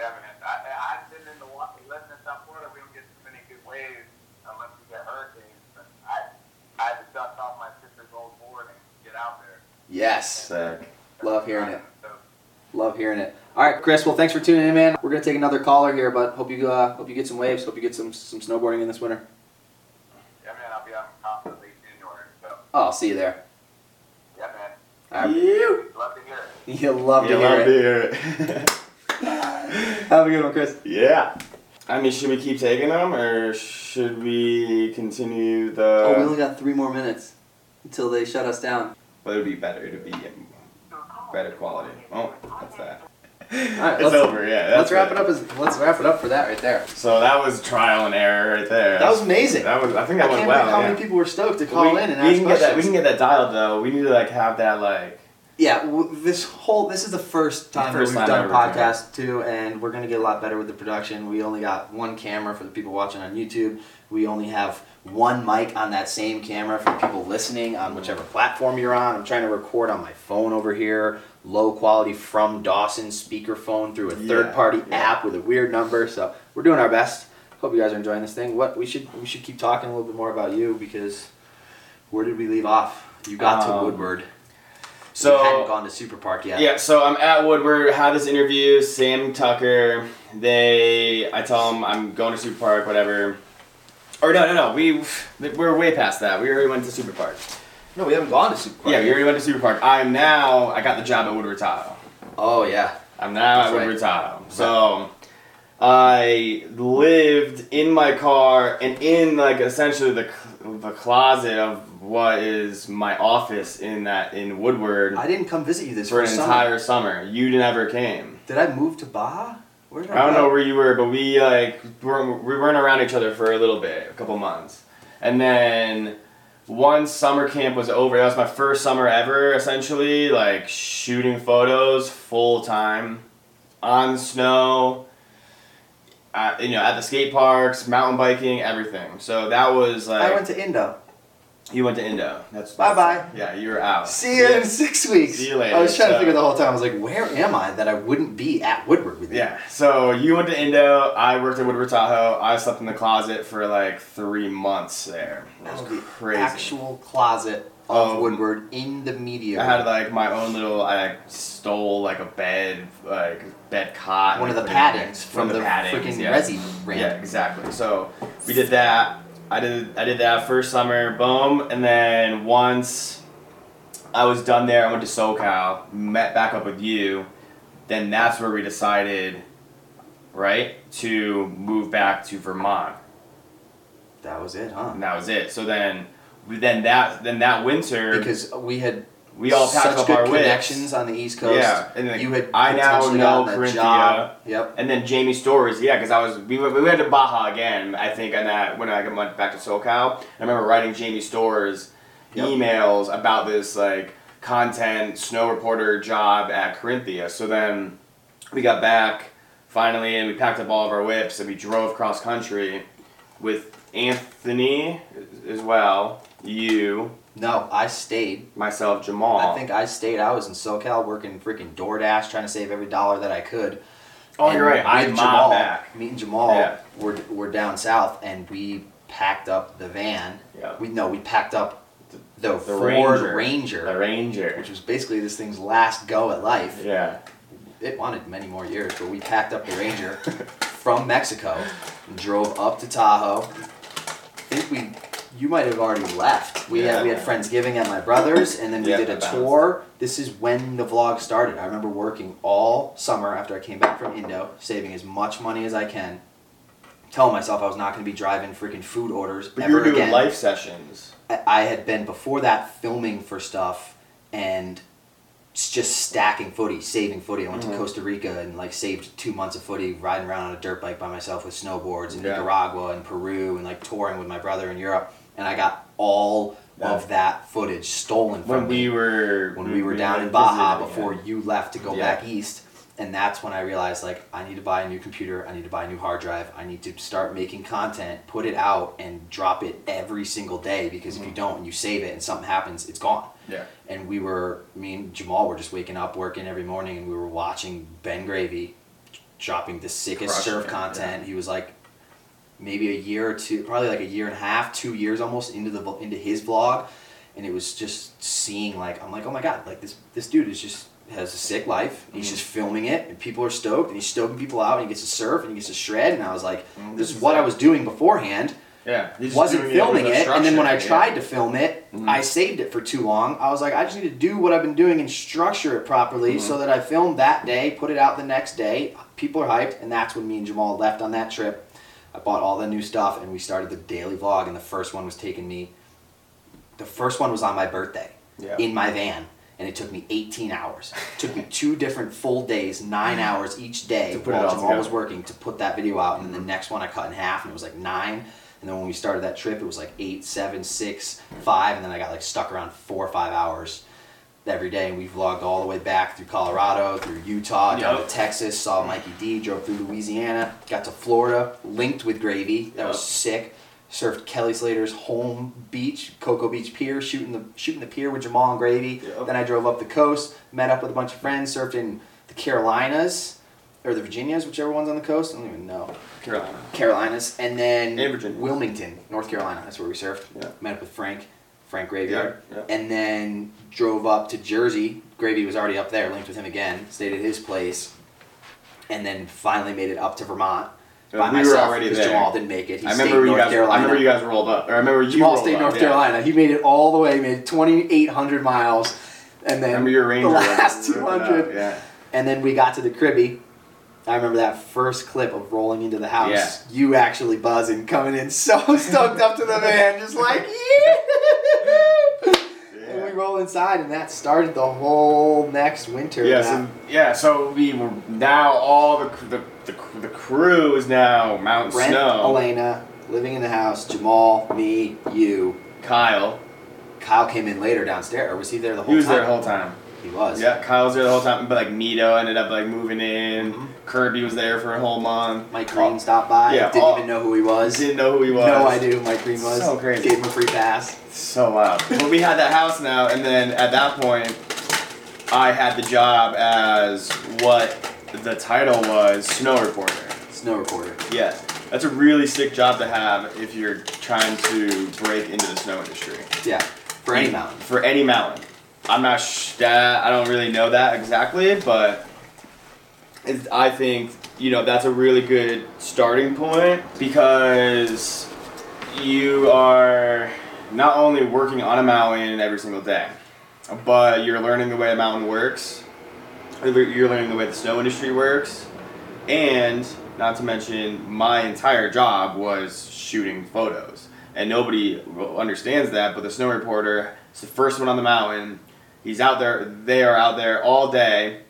man. I, I- I've been in the water, living in South Florida, we don't get too many good waves unless we get hurricanes. But I, I had to dust off my sister's old board and get out there. Yes, Sick. Love hearing it. Love hearing it. All right, Chris. Well, thanks for tuning in, man. We're gonna take another caller here, but hope you uh, hope you get some waves. Hope you get some some snowboarding in this winter. Oh, I'll see you there. yeah, man. All right. You. Love to hear it. You'll love to You hear love it. to hear it. Have a good one, Chris. yeah. I mean, should we keep taking them or should we continue the? oh, we only got three more minutes until they shut us down. But it would be better. It would be oh, better quality. Oh, that's that. Right, it's over. Yeah. let's wrap it. it up. As, let's wrap it up for that right there. So that was trial and error right there. That was amazing. That was. I think I that can't went well. how yeah. many people were stoked to call we, in and we ask can get that. We can get that dialed though. We need to like have that like. Yeah, w- this whole this is the first time first we've time done podcast too, and we're gonna get a lot better with the production. We only got one camera for the people watching on YouTube. We only have one mic on that same camera for people listening on whichever platform you're on. I'm trying to record on my phone over here, low quality from Dawson speakerphone through a third party yeah. app with a weird number. So we're doing our best. Hope you guys are enjoying this thing. What we should we should keep talking a little bit more about you because where did we leave off? You got to Um, Woodward. So you hadn't gone to Super Park yet. Yeah, so I'm at Woodward, had this interview, Sam Tucker. They, I tell them I'm going to Super Park, whatever. Or no, no, no, we, we're way past that. We already went to Super Park. No, we haven't gone to Super Park. Yeah, we already went to Super Park. I'm now, I got the job at Woodward Tahoe. Oh yeah. I'm now That's at right. Woodward Tahoe. So I lived in my car and in like essentially the, the closet of what is my office in that in Woodward I didn't come visit you this for an summer. entire summer. You never came. Did I move to Baja? Where did I, I don't go? know where you were, but we like weren't, we weren't around each other for a little bit, a couple months, and then once summer camp was over, that was my first summer ever, essentially, like shooting photos full time, on snow, at, you know, at the skate parks, mountain biking, everything. So that was like I went to Indo. You went to Indo. That's Bye-bye. Yeah, you're out. See you in six weeks. See you later, I was trying to figure the whole time. I was like, where am I that I wouldn't be at Woodward with you? Yeah, so you went to Indo, I worked at Woodward Tahoe, I slept in the closet for like three months there. It That was the crazy. actual closet of Um, Woodward in the media. I had like my own little, I like, stole like a bed, like bed cot. one of the put it in there. paddings from, the, paddings, freaking yeah. resi ramp. Yeah, exactly. So we did that. I did I did that first summer, boom, and then once I was done there, I went to SoCal, met back up with you. Then that's where we decided, right, to move back to Vermont. That was it, huh? And that was it. So then, then that then that winter, Because we had we all packed such up good our whips. connections on the East Coast. Yeah, and then you had I now potentially know gotten Carinthia. job. Yep. And then Jamie Stories, yeah, because I was we, went- we went to Baja again. I think on that when I went back to SoCal, I remember writing Jamie Stores Yep. emails about this like content snow reporter job at Carinthia. So then we got back finally, and we packed up all of our whips and we drove cross country with Anthony as well, you, No, I stayed. myself, Jamal. I think I stayed. I was in SoCal working freaking DoorDash, trying to save every dollar that I could. Oh, And you're right. I mobbed Jamal, back. Me and Jamal Yeah. were, were down south, and we packed up the van. Yeah. We no, we packed up the, The Ford Ranger. Ranger, The Ranger. which was basically this thing's last go at life. Yeah. It wanted many more years, but we packed up the Ranger from Mexico and drove up to Tahoe. I think we, you might have already left. We had we had Friendsgiving at my brother's, and then we Yeah, did a tour. This is when the vlog started. I remember working all summer after I came back from Indo, saving as much money as I can. Telling myself I was not going to be driving freaking food orders But ever you were doing again. life sessions. I- I had been before that filming for stuff and just stacking footy, saving footy. I went Mhm. to Costa Rica and like saved two months of footy, riding around on a dirt bike by myself with snowboards in Yeah. Nicaragua and Peru and like touring with my brother in Europe. And I got all Yeah. of that footage stolen from When me we were when we were down in Baja before you left to go Yeah. back east. And that's when I realized like I need to buy a new computer, I need to buy a new hard drive, I need to start making content, put it out and drop it every single day because if you Mhm. don't and you save it and something happens, it's gone. Yeah. And we were me and Jamal were just waking up working every morning and we were watching Ben Gravy dropping the sickest Crushing surf content. He was like maybe a year or two, probably like a year and a half, two years almost into the into his vlog, and it was just seeing like I'm like oh my god like this this dude is just has a sick life. He's Mhm. just filming it and people are stoked and he's stoking people out and he gets to surf and he gets to shred and I was like Mm, this is what I was doing beforehand Yeah. Wasn't filming it, and then when I tried yeah. to film it, Mhm. I saved it for too long. I was like, I just need to do what I've been doing and structure it properly Mhm. so that I filmed that day, put it out the next day. People are hyped, and that's when me and Jamal left on that trip. I bought all the new stuff, and we started the daily vlog. And the first one was taking me. The first one was on my birthday Yeah. in my van, and it took me 18 hours. It took me two different full days, nine hours each day To put it while all Jamal was working to put that video out. And then the mm-hmm. next one I cut in half, and it was like nine. And then when we started that trip, it was like eight, seven, six, five, and then I got like stuck around four or five hours every day. And we vlogged all the way back through Colorado, through Utah, down Yep. to Texas, saw Mikey D, drove through Louisiana, got to Florida, linked with Gravy. That was sick. Surfed Kelly Slater's home beach, Cocoa Beach Pier, shooting the shooting the pier with Jamal and Gravy. Yep. Then I drove up the coast, met up with a bunch of friends, surfed in the Carolinas or the Virginias, whichever one's on the coast. I don't even know. Carolina. Carolinas, and then And Virginia. Wilmington, North Carolina. That's where we surfed. Met up with Frank, Frank Graveyard, Yeah, yeah. and then drove up to Jersey. Gravy was already up there. Linked with him again. Stayed at his place, and then finally made it up to Vermont by we were myself already because there. Jamal didn't make it. He I stayed remember in you North guys. Carolina. I remember you guys rolled up. Or I remember you Jamal stayed in up, North yeah. Carolina. He made it all the way. Made twenty eight hundred miles, and then remember your Ranger. the last two hundred. Yeah. And then we got to the cribby. I remember that first clip of rolling into the house. Yeah. You actually buzzing, coming in so stoked up to the van, just like yeah. And we roll inside, and that started the whole next winter. Yeah, so, yeah, so we were now all the the, the, the crew is now Mount Brent, Snow. Elena, living in the house. Jamal, me, you. Kyle. Kyle came in later downstairs, or was he there the whole He was time? there the whole time. He was. Yeah, Kyle was there the whole time, but like Mito ended up like moving in. Mhm. Kirby was there for a whole month. Mike Green stopped by. Yeah, didn't all- even know who he was. Didn't know who he was. No idea who Mike Green was. So crazy. Gave him a free pass. So loud. but we had that house now, and then at that point, I had the job as what the title was, snow reporter. Snow reporter. Yeah, that's a really sick job to have if you're trying to break into the snow industry. Yeah. For any mountain. For any mountain. I'm not sh- that I don't really know that exactly, but I think you know that's a really good starting point because you are not only working on a mountain every single day, but you're learning the way a mountain works. You're learning the way the snow industry works, and not to mention my entire job was shooting photos, and nobody understands that. But the snow reporter is the first one on the mountain. He's out there. They are out there all day,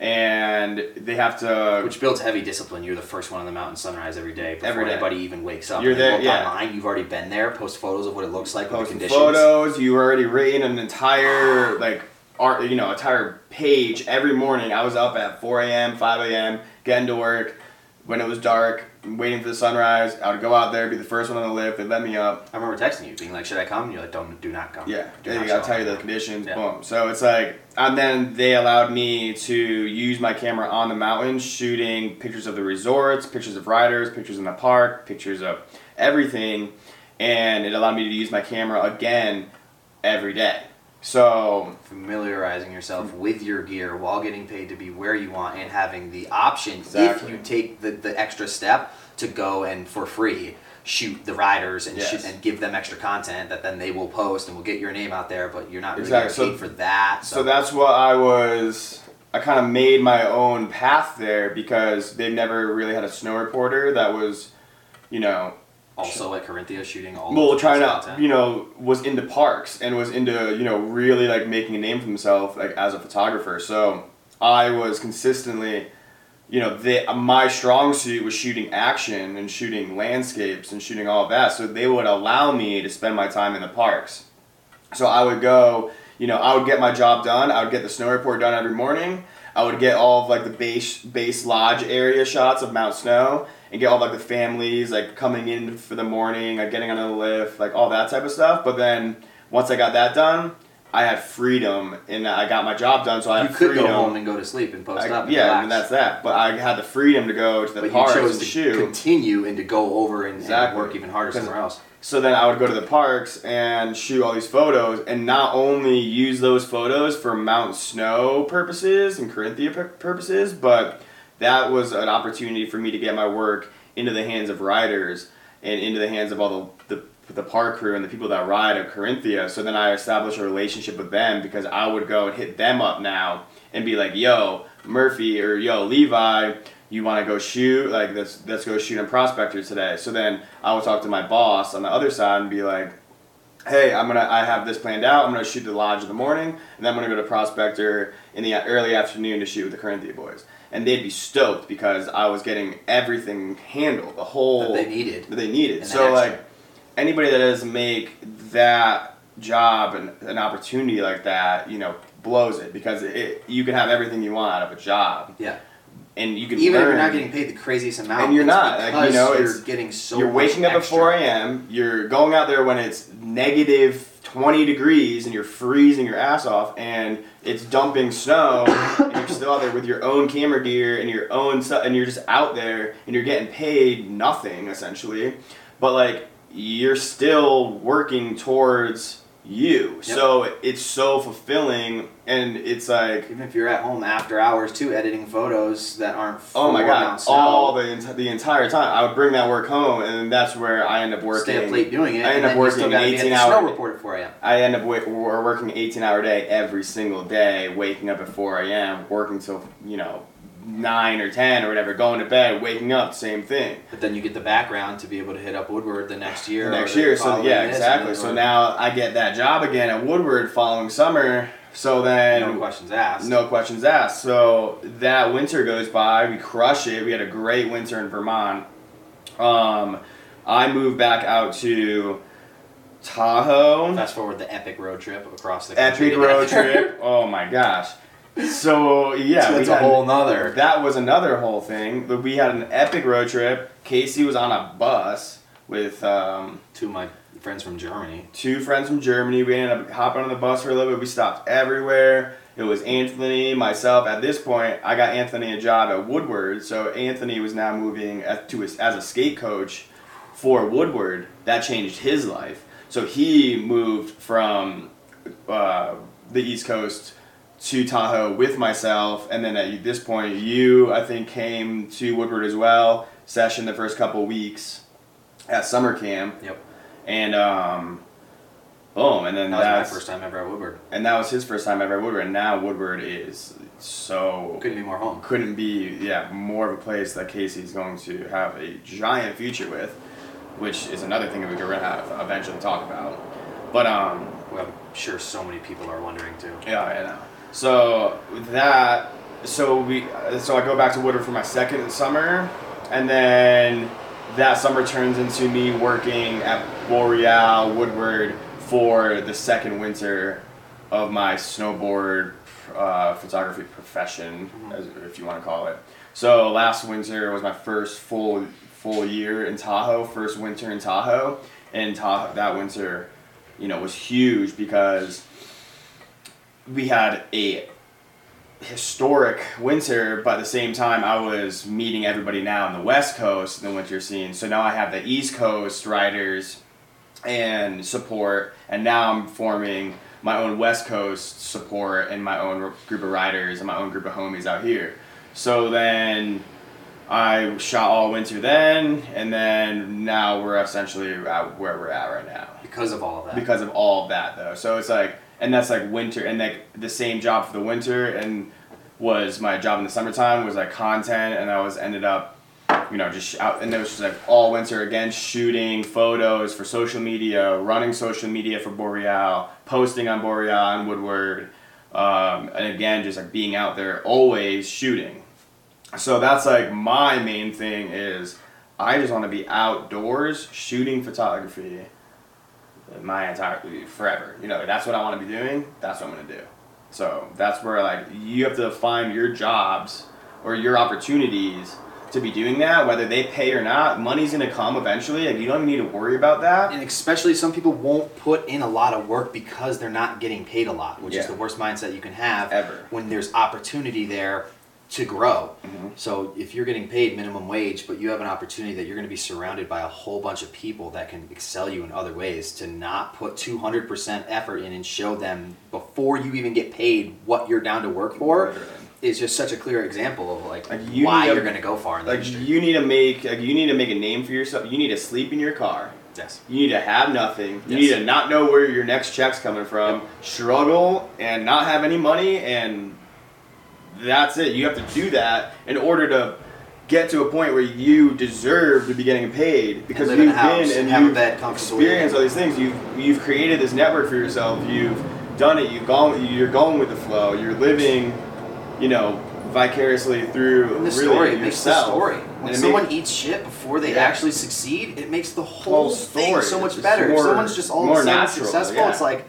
and they have to. Which builds heavy discipline. You're the first one on the mountain sunrise every day before Every day. anybody even wakes up. You're And there, yeah. Online, you've already been there. Post photos of what it looks like conditions. photos. you've already written an entire like art, you know, entire page every morning. I was up at 4 a.m., 5 a.m., getting to work when it was dark, waiting for the sunrise. I would go out there, be the first one on the lift. They let me up. I remember texting you, being like, "Should I come?" And you're like, "Don't, do not come." Yeah, Do they gotta tell you the conditions. Yeah. Boom. So it's like, and then they allowed me to use my camera on the mountain, shooting pictures of the resorts, pictures of riders, pictures in the park, pictures of everything, and it allowed me to use my camera again every day. So Familiarizing yourself hmm. with your gear while getting paid to be where you want and having the option, Exactly. if you take the, the extra step, to go and for free shoot the riders and Yes. shoot, and give them extra content that then they will post and will get your name out there, but you're not really Exactly. paid So- for that. So that's what I was. I kind of made my own path there because they've never really had a snow reporter that was, you know, also at Carinthia shooting all well trying to, you know, was into parks and was into, you know, really like making a name for himself like as a photographer. So I was consistently, you know, the my strong suit was shooting action and shooting landscapes and shooting all of that. So they would allow me to spend my time in the parks. So I would go, you know, I would get my job done. I would get the snow report done every morning. I would get all of like the base base lodge area shots of Mount Snow and get all like the families like coming in for the morning, like getting on the lift, like all that type of stuff. But then once I got that done, I had freedom and I got my job done. So I you had could freedom. go home and go to sleep and post I- up. And yeah, relax. and that's that. But I had the freedom to go to the but you parks chose and to shoot. continue and to go over and, and work even harder somewhere else. So then I would go to the parks and shoot all these photos, and not only use those photos for Mount Snow purposes and Carinthia purposes, but that was an opportunity for me to get my work into the hands of riders and into the hands of all the, the the park crew and the people that ride at Carinthia. So then I established a relationship with them because I would go and hit them up now and be like, "Yo, Murphy or yo Levi, you want to go shoot? Like let's let's go shoot in prospector today. So then i would talk to my boss on the other side and be like hey i'm gonna i have this planned out. I'm gonna shoot the lodge in the morning and then i'm gonna go to prospector in the early afternoon to shoot with the carinthia boys and they'd be stoked because i was getting everything handled the whole That they needed. that they needed so extra. like anybody that doesn't make that job and an opportunity like that you know blows it because it, you can have everything you want out of a job Yeah. and you can Even if you're not getting paid the craziest amount, And you're not, like, you know, you're it's- getting so. you're waking up at 4 a.m. You're going out there when it's negative 20 degrees and you're freezing your ass off and it's dumping snow and you're still out there with your own camera gear and your own stuff and you're just out there and you're getting paid nothing essentially. But like you're still working towards you. Yep. So it's so fulfilling and it's like Even if you're at home after hours too, editing photos that aren't. Oh my god! All the the entire time, I would bring that work home, and that's where I end up working. Stay up late doing it. I end up then you still working gotta be at 18 the hour- Snow report at 4 a.m. I end up wa- we're working 18 hour day every single day, waking up at 4 a.m., working till you know nine or 10 or whatever, going to bed, waking up, same thing. But then you get the background to be able to hit up Woodward the next year. The next year, so yeah, exactly. So now I get that job again at Woodward following summer. So then no questions asked. No questions asked. So that winter goes by. We crush it. We had a great winter in Vermont. Um, I moved back out to Tahoe. Fast forward the epic road trip across the country. Epic road trip. Oh my gosh. So yeah, So we it's a whole nother. That was another whole thing. But We had an epic road trip. Casey was on a bus with um, Two of my friends from Germany. two friends from Germany. We ended up hopping on the bus for a little bit. We stopped everywhere. It was Anthony, myself. At this point, I got Anthony a job at Woodward. So Anthony was now moving as, to as a skate coach for Woodward. That changed his life. So he moved from uh, the East Coast to Tahoe with myself, and then at this point, you I think came to Woodward as well. Session the first couple weeks at summer camp Yep. and um, boom, and then That was my first time ever at Woodward. and that was his first time ever at Woodward, and now Woodward is so Couldn't be more home. couldn't be yeah more of a place that Casey's going to have a giant future with, which is another thing that we're gonna have eventually talk about, but um Well, I'm sure so many people are wondering too. yeah I know so with that so we so I go back to Woodward for my second summer, and then that summer turns into me working at Boreal Woodward for the second winter of my snowboard uh, photography profession, as, if you want to call it. So last winter was my first full full year in Tahoe, first winter in Tahoe, and Tahoe that winter, you know, was huge because we had a historic winter, but at the same time, I was meeting everybody now on the West Coast in the winter scene. So now I have the East Coast riders and support, and now I'm forming my own West Coast support and my own group of riders and my own group of homies out here. So then I shot all winter then, and then now we're essentially at where we're at right now Because of all of that. because of all of that though. So it's like, and that's like winter, and like the same job for the winter, and was my job in the summertime was like content, and I was ended up, you know, just out, and it was just like all winter again, shooting photos for social media, running social media for Boreal, posting on Boreal and Woodward, um, and again just like being out there always shooting. So that's like my main thing is I just want to be outdoors shooting photography my entire forever. You know, that's what I want to be doing. That's what I'm gonna do. So that's where like you have to find your jobs or your opportunities to be doing that, whether they pay or not. Money's gonna come eventually. Like you don't even need to worry about that. and especially some people won't put in a lot of work because they're not getting paid a lot, which is the worst mindset you can have Ever. when there's opportunity there to grow. Mhm. So if you're getting paid minimum wage, but you have an opportunity that you're going to be surrounded by a whole bunch of people that can excel you in other ways, to not put 200% effort in and show them before you even get paid what you're down to work for Literally. is just such a clear example of like, Like, you why a- you're going to go far in the Like industry. you need to make like you need to make a name for yourself. You need to sleep in your car. yes. You need to have nothing. You Yes. need to not know where your next check's coming from. Struggle and not have any money, and that's it. You have to do that in order to get to a point where you deserve to be getting paid because live in a you've been and and have a you've experienced all these things. You've you've created this network for yourself. You've done it. You've gone. You're going with the flow. You're living, you know, vicariously through And the really story it makes the story. When someone makes- eats shit before they Yeah. actually succeed, it makes the whole, Whole thing story. so much better. more- if someone's just all of a sudden natural, successful, yeah. it's like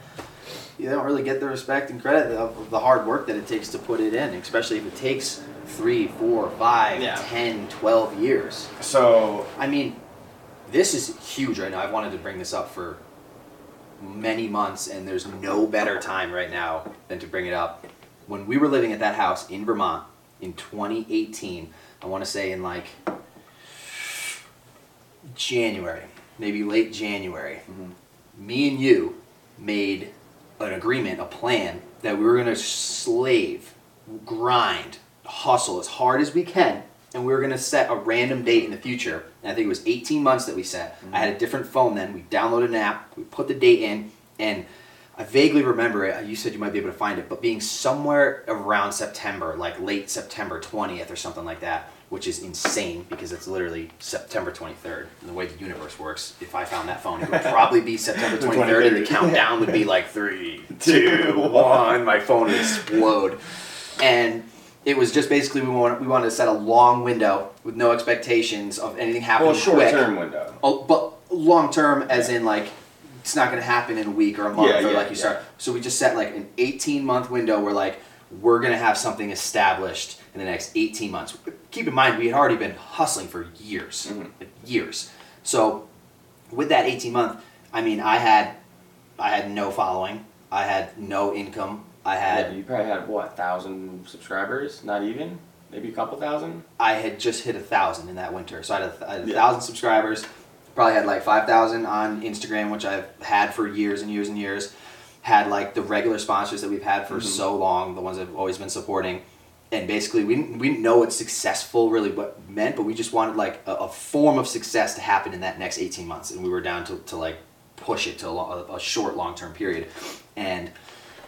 you don't really get the respect and credit of, the hard work that it takes to put it in, especially if it takes three, four, five, Yeah. 10, 12 years. so I mean, this is huge right now. I've wanted to bring this up for many months, and there's no better time right now than to bring it up. When we were living at that house in Vermont in 2018, I want to say in like January, maybe late January, mm-hmm. me and you made an agreement, a plan that we were going to slave, grind, hustle as hard as we can, and we were going to set a random date in the future. And I think it was 18 months that we set. I had a different phone then. We downloaded an app, we put the date in, and I vaguely remember it. You said you might be able to find it, but being somewhere around September, like late September 20th or something like that, which is insane because it's literally September 23rd. And the way the universe works, if I found that phone, it would probably be September The 23rd, and the countdown would be like three, two, one. My phone would explode. And it was just basically we wanted, we wanted to set a long window with no expectations of anything happening well, short term window. Oh, but long term, as in like it's not going to happen in a week or a month Yeah, or yeah, like you start. So we just set like an 18 month window where like we're going to have something established in the next 18 months. Keep in mind we had already been hustling for years, Mhm. like years. So with that 18 month, I mean, I had I had no following, I had no income, I had Yeah, you probably had what thousand subscribers? Not even, maybe a couple thousand. I had just hit a thousand in that winter. So I had a, I had a Yeah. thousand subscribers. Probably had like five thousand on Instagram, which I've had for years and years and years. Had like the regular sponsors that we've had for Mhm. so long, the ones I've always been supporting. And basically, we didn't, we didn't know what successful really what meant, but we just wanted like a, a form of success to happen in that next 18 months. And we were down to, to like push it to a, lo- a short, long term period. And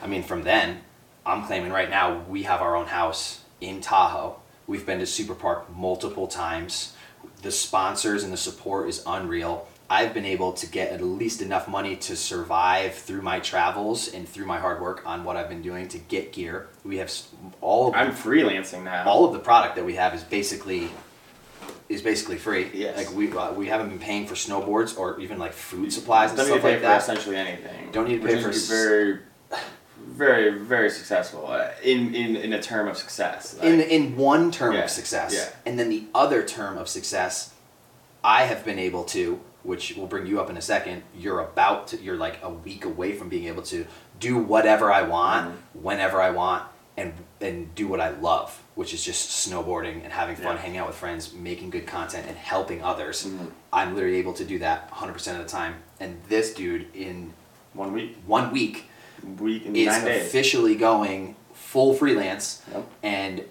I mean, from then, I'm claiming right now we have our own house in Tahoe. We've been to Super Park multiple times. The sponsors and the support is unreal. I've been able to get at least enough money to survive through my travels and through my hard work on what I've been doing to get gear. We have all of I'm freelancing now. all of the product that we have is basically is basically free. Yes. Like we uh, we haven't been paying for snowboards or even like food supplies and stuff. Don't need to stuff pay like for that. essentially anything. Don't need to pay for very, very, very successful uh, in in in a term of success. Like, in in one term Yeah, of success yeah. and then the other term of success i have been able to which will bring you up in a second you're about to you're like a week away from being able to do whatever i want Mm-hmm. whenever i want and and do what i love which is just snowboarding and having fun Yeah. hanging out with friends making good content and helping others Mhm. i'm literally able to do that 100% of the time and this dude in one week, one week week in is nine days. officially going full freelance Yep. and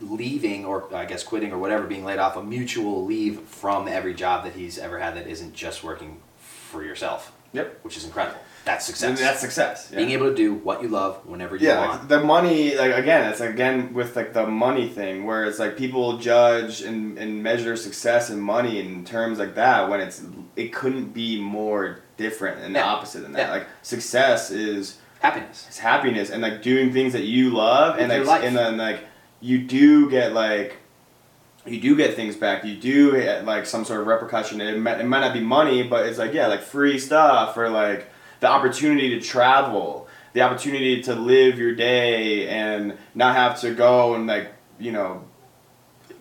leaving or I guess quitting or whatever being laid off a mutual leave from every job that he's ever had that isn't just working for yourself Yep. which is incredible that's And success that's success. Yeah. being able to do what you love whenever you yeah, want like, the money, like again, it's again with like the money thing, where it's like people judge and, and measure success and money in terms like that when it's it couldn't be more different and the opposite than that. Yeah. Like success is happiness it's happiness and like doing things that you love and With your like and then like you do get like you do get things back. You do get like some sort of repercussion. It might, it might not be money but it's like yeah like free stuff or like the opportunity to travel the opportunity to live your day and not have to go and like you know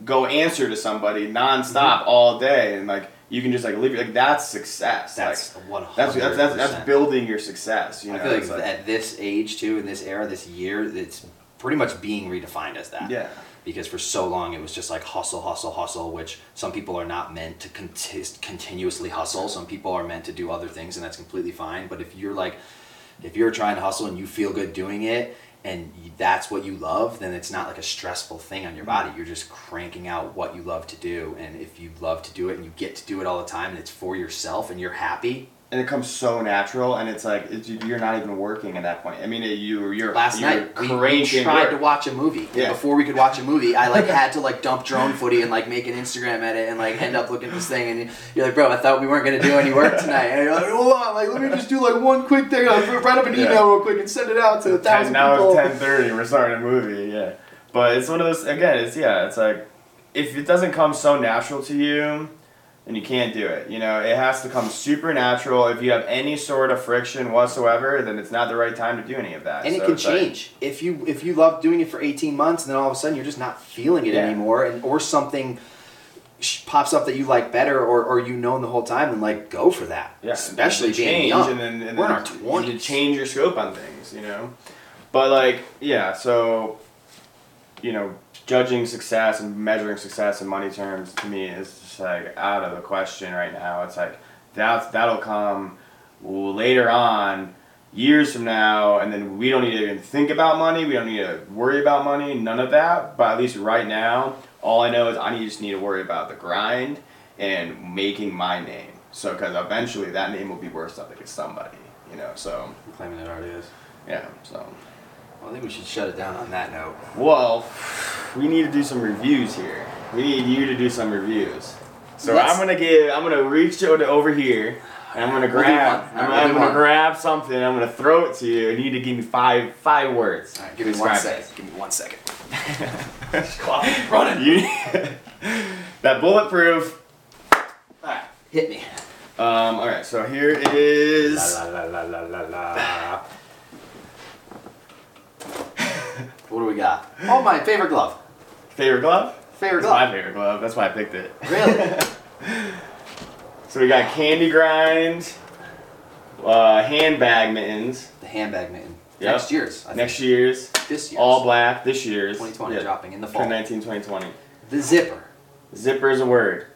go answer to somebody nonstop Mm-hmm. all day and like you can just like live like that's success. That's like, 100 that's, that's, that's, that's building your success you know? I feel like, It's at this age too in this era this year it's pretty much being redefined as that yeah because for so long it was just like hustle, hustle, hustle, which some people are not meant to conti- continuously hustle. Some people are meant to do other things, and that's completely fine. But if you're like, if you're trying to hustle and you feel good doing it, and that's what you love, then it's not like a stressful thing on your body. Mm-hmm. You're just cranking out what you love to do, and if you love to do it and you get to do it all the time, and it's for yourself, and you're happy, and it comes so natural, and it's like it's, you're not even working at that point. I mean, you you're Last you're night we, we tried work. to watch a movie. Yeah. Before we could watch a movie, I like had to like dump drone footy and like make an Instagram edit and like end up looking at this thing and you're like, bro, I thought we weren't gonna do any work tonight. And you're like, hold on, like let me just do like one quick thing. I'll write up an Yeah. email real quick and send it out to a thousand now people. it's ten thirty. We're starting a movie. Yeah, but it's one of those. Again, it's yeah. It's like if it doesn't come so natural to you, then you can't do it. You know, it has to come super natural. If you have any sort of friction whatsoever, then it's not the right time to do any of that. and it can it's like- change if you if you love doing it for 18 months and then all of a sudden you're just not feeling it Yeah. anymore and or something pops up that you like better or, or you known the whole time and like go for that yeah, especially and then being change, young and then and we're in our you 20s to change your scope on things, you know. But like, yeah, so you know, judging success and measuring success in money terms to me is just like out of the question right now. It's like that that'll come later on, years from now, and then we don't need to even think about money. We don't need to worry about money. None of that. But at least right now, all I know is I just need to worry about the grind and making my name. So, because eventually that name will be worth something to somebody, you know. So, I'm claiming it already is yeah. So, well, I think we should shut it down on that note well, we need to do some reviews here. We need you to do some reviews. So Let's- I'm gonna give. I'm gonna reach over over here. And I'm gonna We'll grab. I'm, I'm gonna one. grab something. I'm gonna throw it to you, and you need to give me five five words. all right give me one Describe give me one second it. Running. You, that bulletproof. Alright. hit me Um. All right. So here is. la, la, la, la, la, la. what do we got oh my favorite glove Favorite glove? Favorite That's my glove favorite glove. That's why I picked it. really So we got candy grind, uh, handbag mittens. the handbag mitten Yep. next year's I think. Next year's, this year's all black. This year's, 2020 yeah, dropping in the fall 2019, 2020. the zipper Zipper is a word.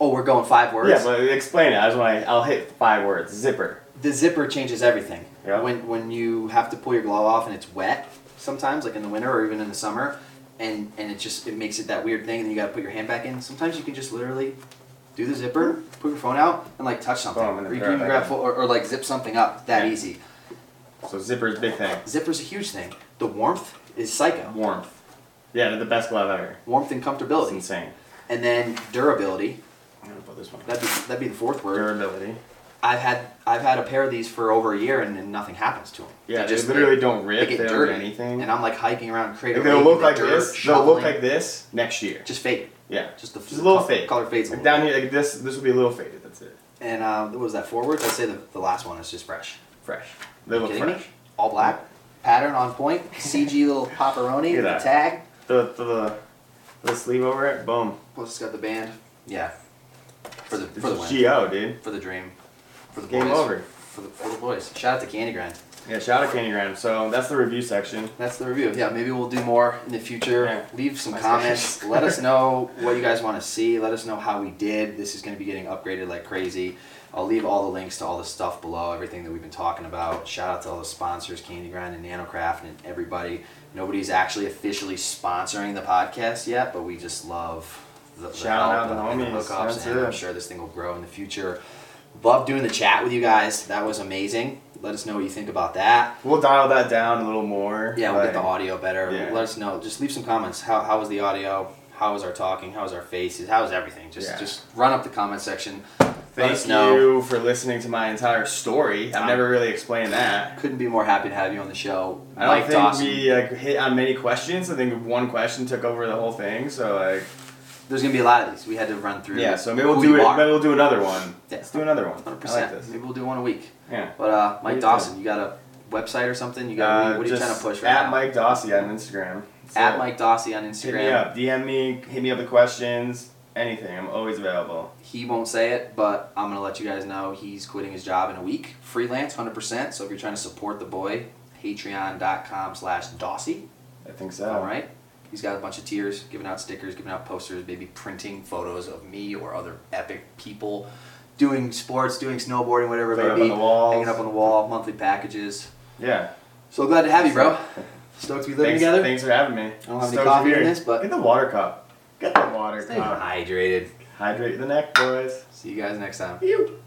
oh we're going five words Yeah, but explain it. I just want to. I'll hit five words. Zipper. the zipper changes everything. Yeah. When when you have to pull your glove off and it's wet sometimes, like in the winter or even in the summer, and and it just it makes it that weird thing, and then you got to put your hand back in. Sometimes you can just literally do the zipper, put your phone out, and like touch something, Boom, and or then you can even grab full, or, or like zip something up. That Yeah. easy. So zipper is a big thing. Zipper's a huge thing. The warmth is psycho. Warmth. Yeah, they're the best glove ever. Warmth and It's comfortability, insane. and then durability. I'm gonna put this one. That'd be that'd be the fourth word. Durability. I've had I've had a pair of these for over a year, and, and nothing happens to them. Yeah, they they just literally don't they rip. get They, don't dirty, anything. and I'm like hiking around Crater Like, they'll look like dirt, this. They'll look like this next year. just faded. Yeah. Just the Just a little fade. Color fades a Like little down bit. here, like this. This will be a little faded. That's it. And uh, what was that? Forwards. I'd say the, the last one is just fresh. Fresh. They look fresh. me? All black, pattern on point, CG little pepperoni with the tag. The the the, the sleeve over it. Boom. Plus it's got the band. Yeah. For the It's for the win. Go, dude. For the dream. For the Game boys. over. For the, for the boys. Shout out to Candy Grind. Yeah, shout out to Candy Grind. So that's the review section. That's the review. Yeah, maybe we'll do more in the future. Yeah. Leave some My comments. Let us know what you guys want to see. Let us know how we did. This is going to be getting upgraded like crazy. I'll leave all the links to all the stuff below, everything that we've been talking about. Shout out to all the sponsors, Candy Grind and Nanocraft and everybody. Nobody's actually officially sponsoring the podcast yet, but we just love the, the Shout help out the and, and homies. hookups, and I'm sure this thing will grow in the future. Love doing the chat with you guys. That was amazing. Let us know what you think about that. We'll dial that down a little more. Yeah, we'll like- get the audio better. Yeah. Let us know. Just leave some comments. How, how was the audio? How was our talking? How was our faces? How was everything? Just Yeah. just run up the comment section. Thank you for listening to my entire story. I've Um, never really explained that. Couldn't be more happy to have you on the show. I don't Mike think Dawson. we like hit on many questions. I think one question took over the whole thing. So like, There's gonna be a lot of these. We had to run through. yeah. So maybe we'll do it. Maybe we'll do another one. Yeah. Let's do another one. Hundred like percent. this. Maybe we'll do one a week. Yeah. But uh, Mike. Dawson, you got a website or something? You got Uh, what are you trying to push right at now? Mike Dawsy on Instagram. So at Mike Dawsy on Hit me Instagram. up. DM me. Hit me up with questions. Anything. I'm always available. He won't say it, but I'm gonna let you guys know he's quitting his job in a week, freelance, hundred percent. So if you're trying to support the boy, Patreon.com/slash Dawsy. I think so. All right. He's got a bunch of tiers, giving out stickers, giving out posters, maybe printing photos of me or other epic people doing sports, doing snowboarding, whatever it may be. on the walls. Hanging up on the wall, monthly packages. Yeah. So glad to have you, bro. Stoked to be living thanks, together. Thanks for having me. I don't have Stoked to coffee in this, but- get the water cup. Get the water Stay cup. hydrated. Hydrate the neck, boys. See you guys next time. You.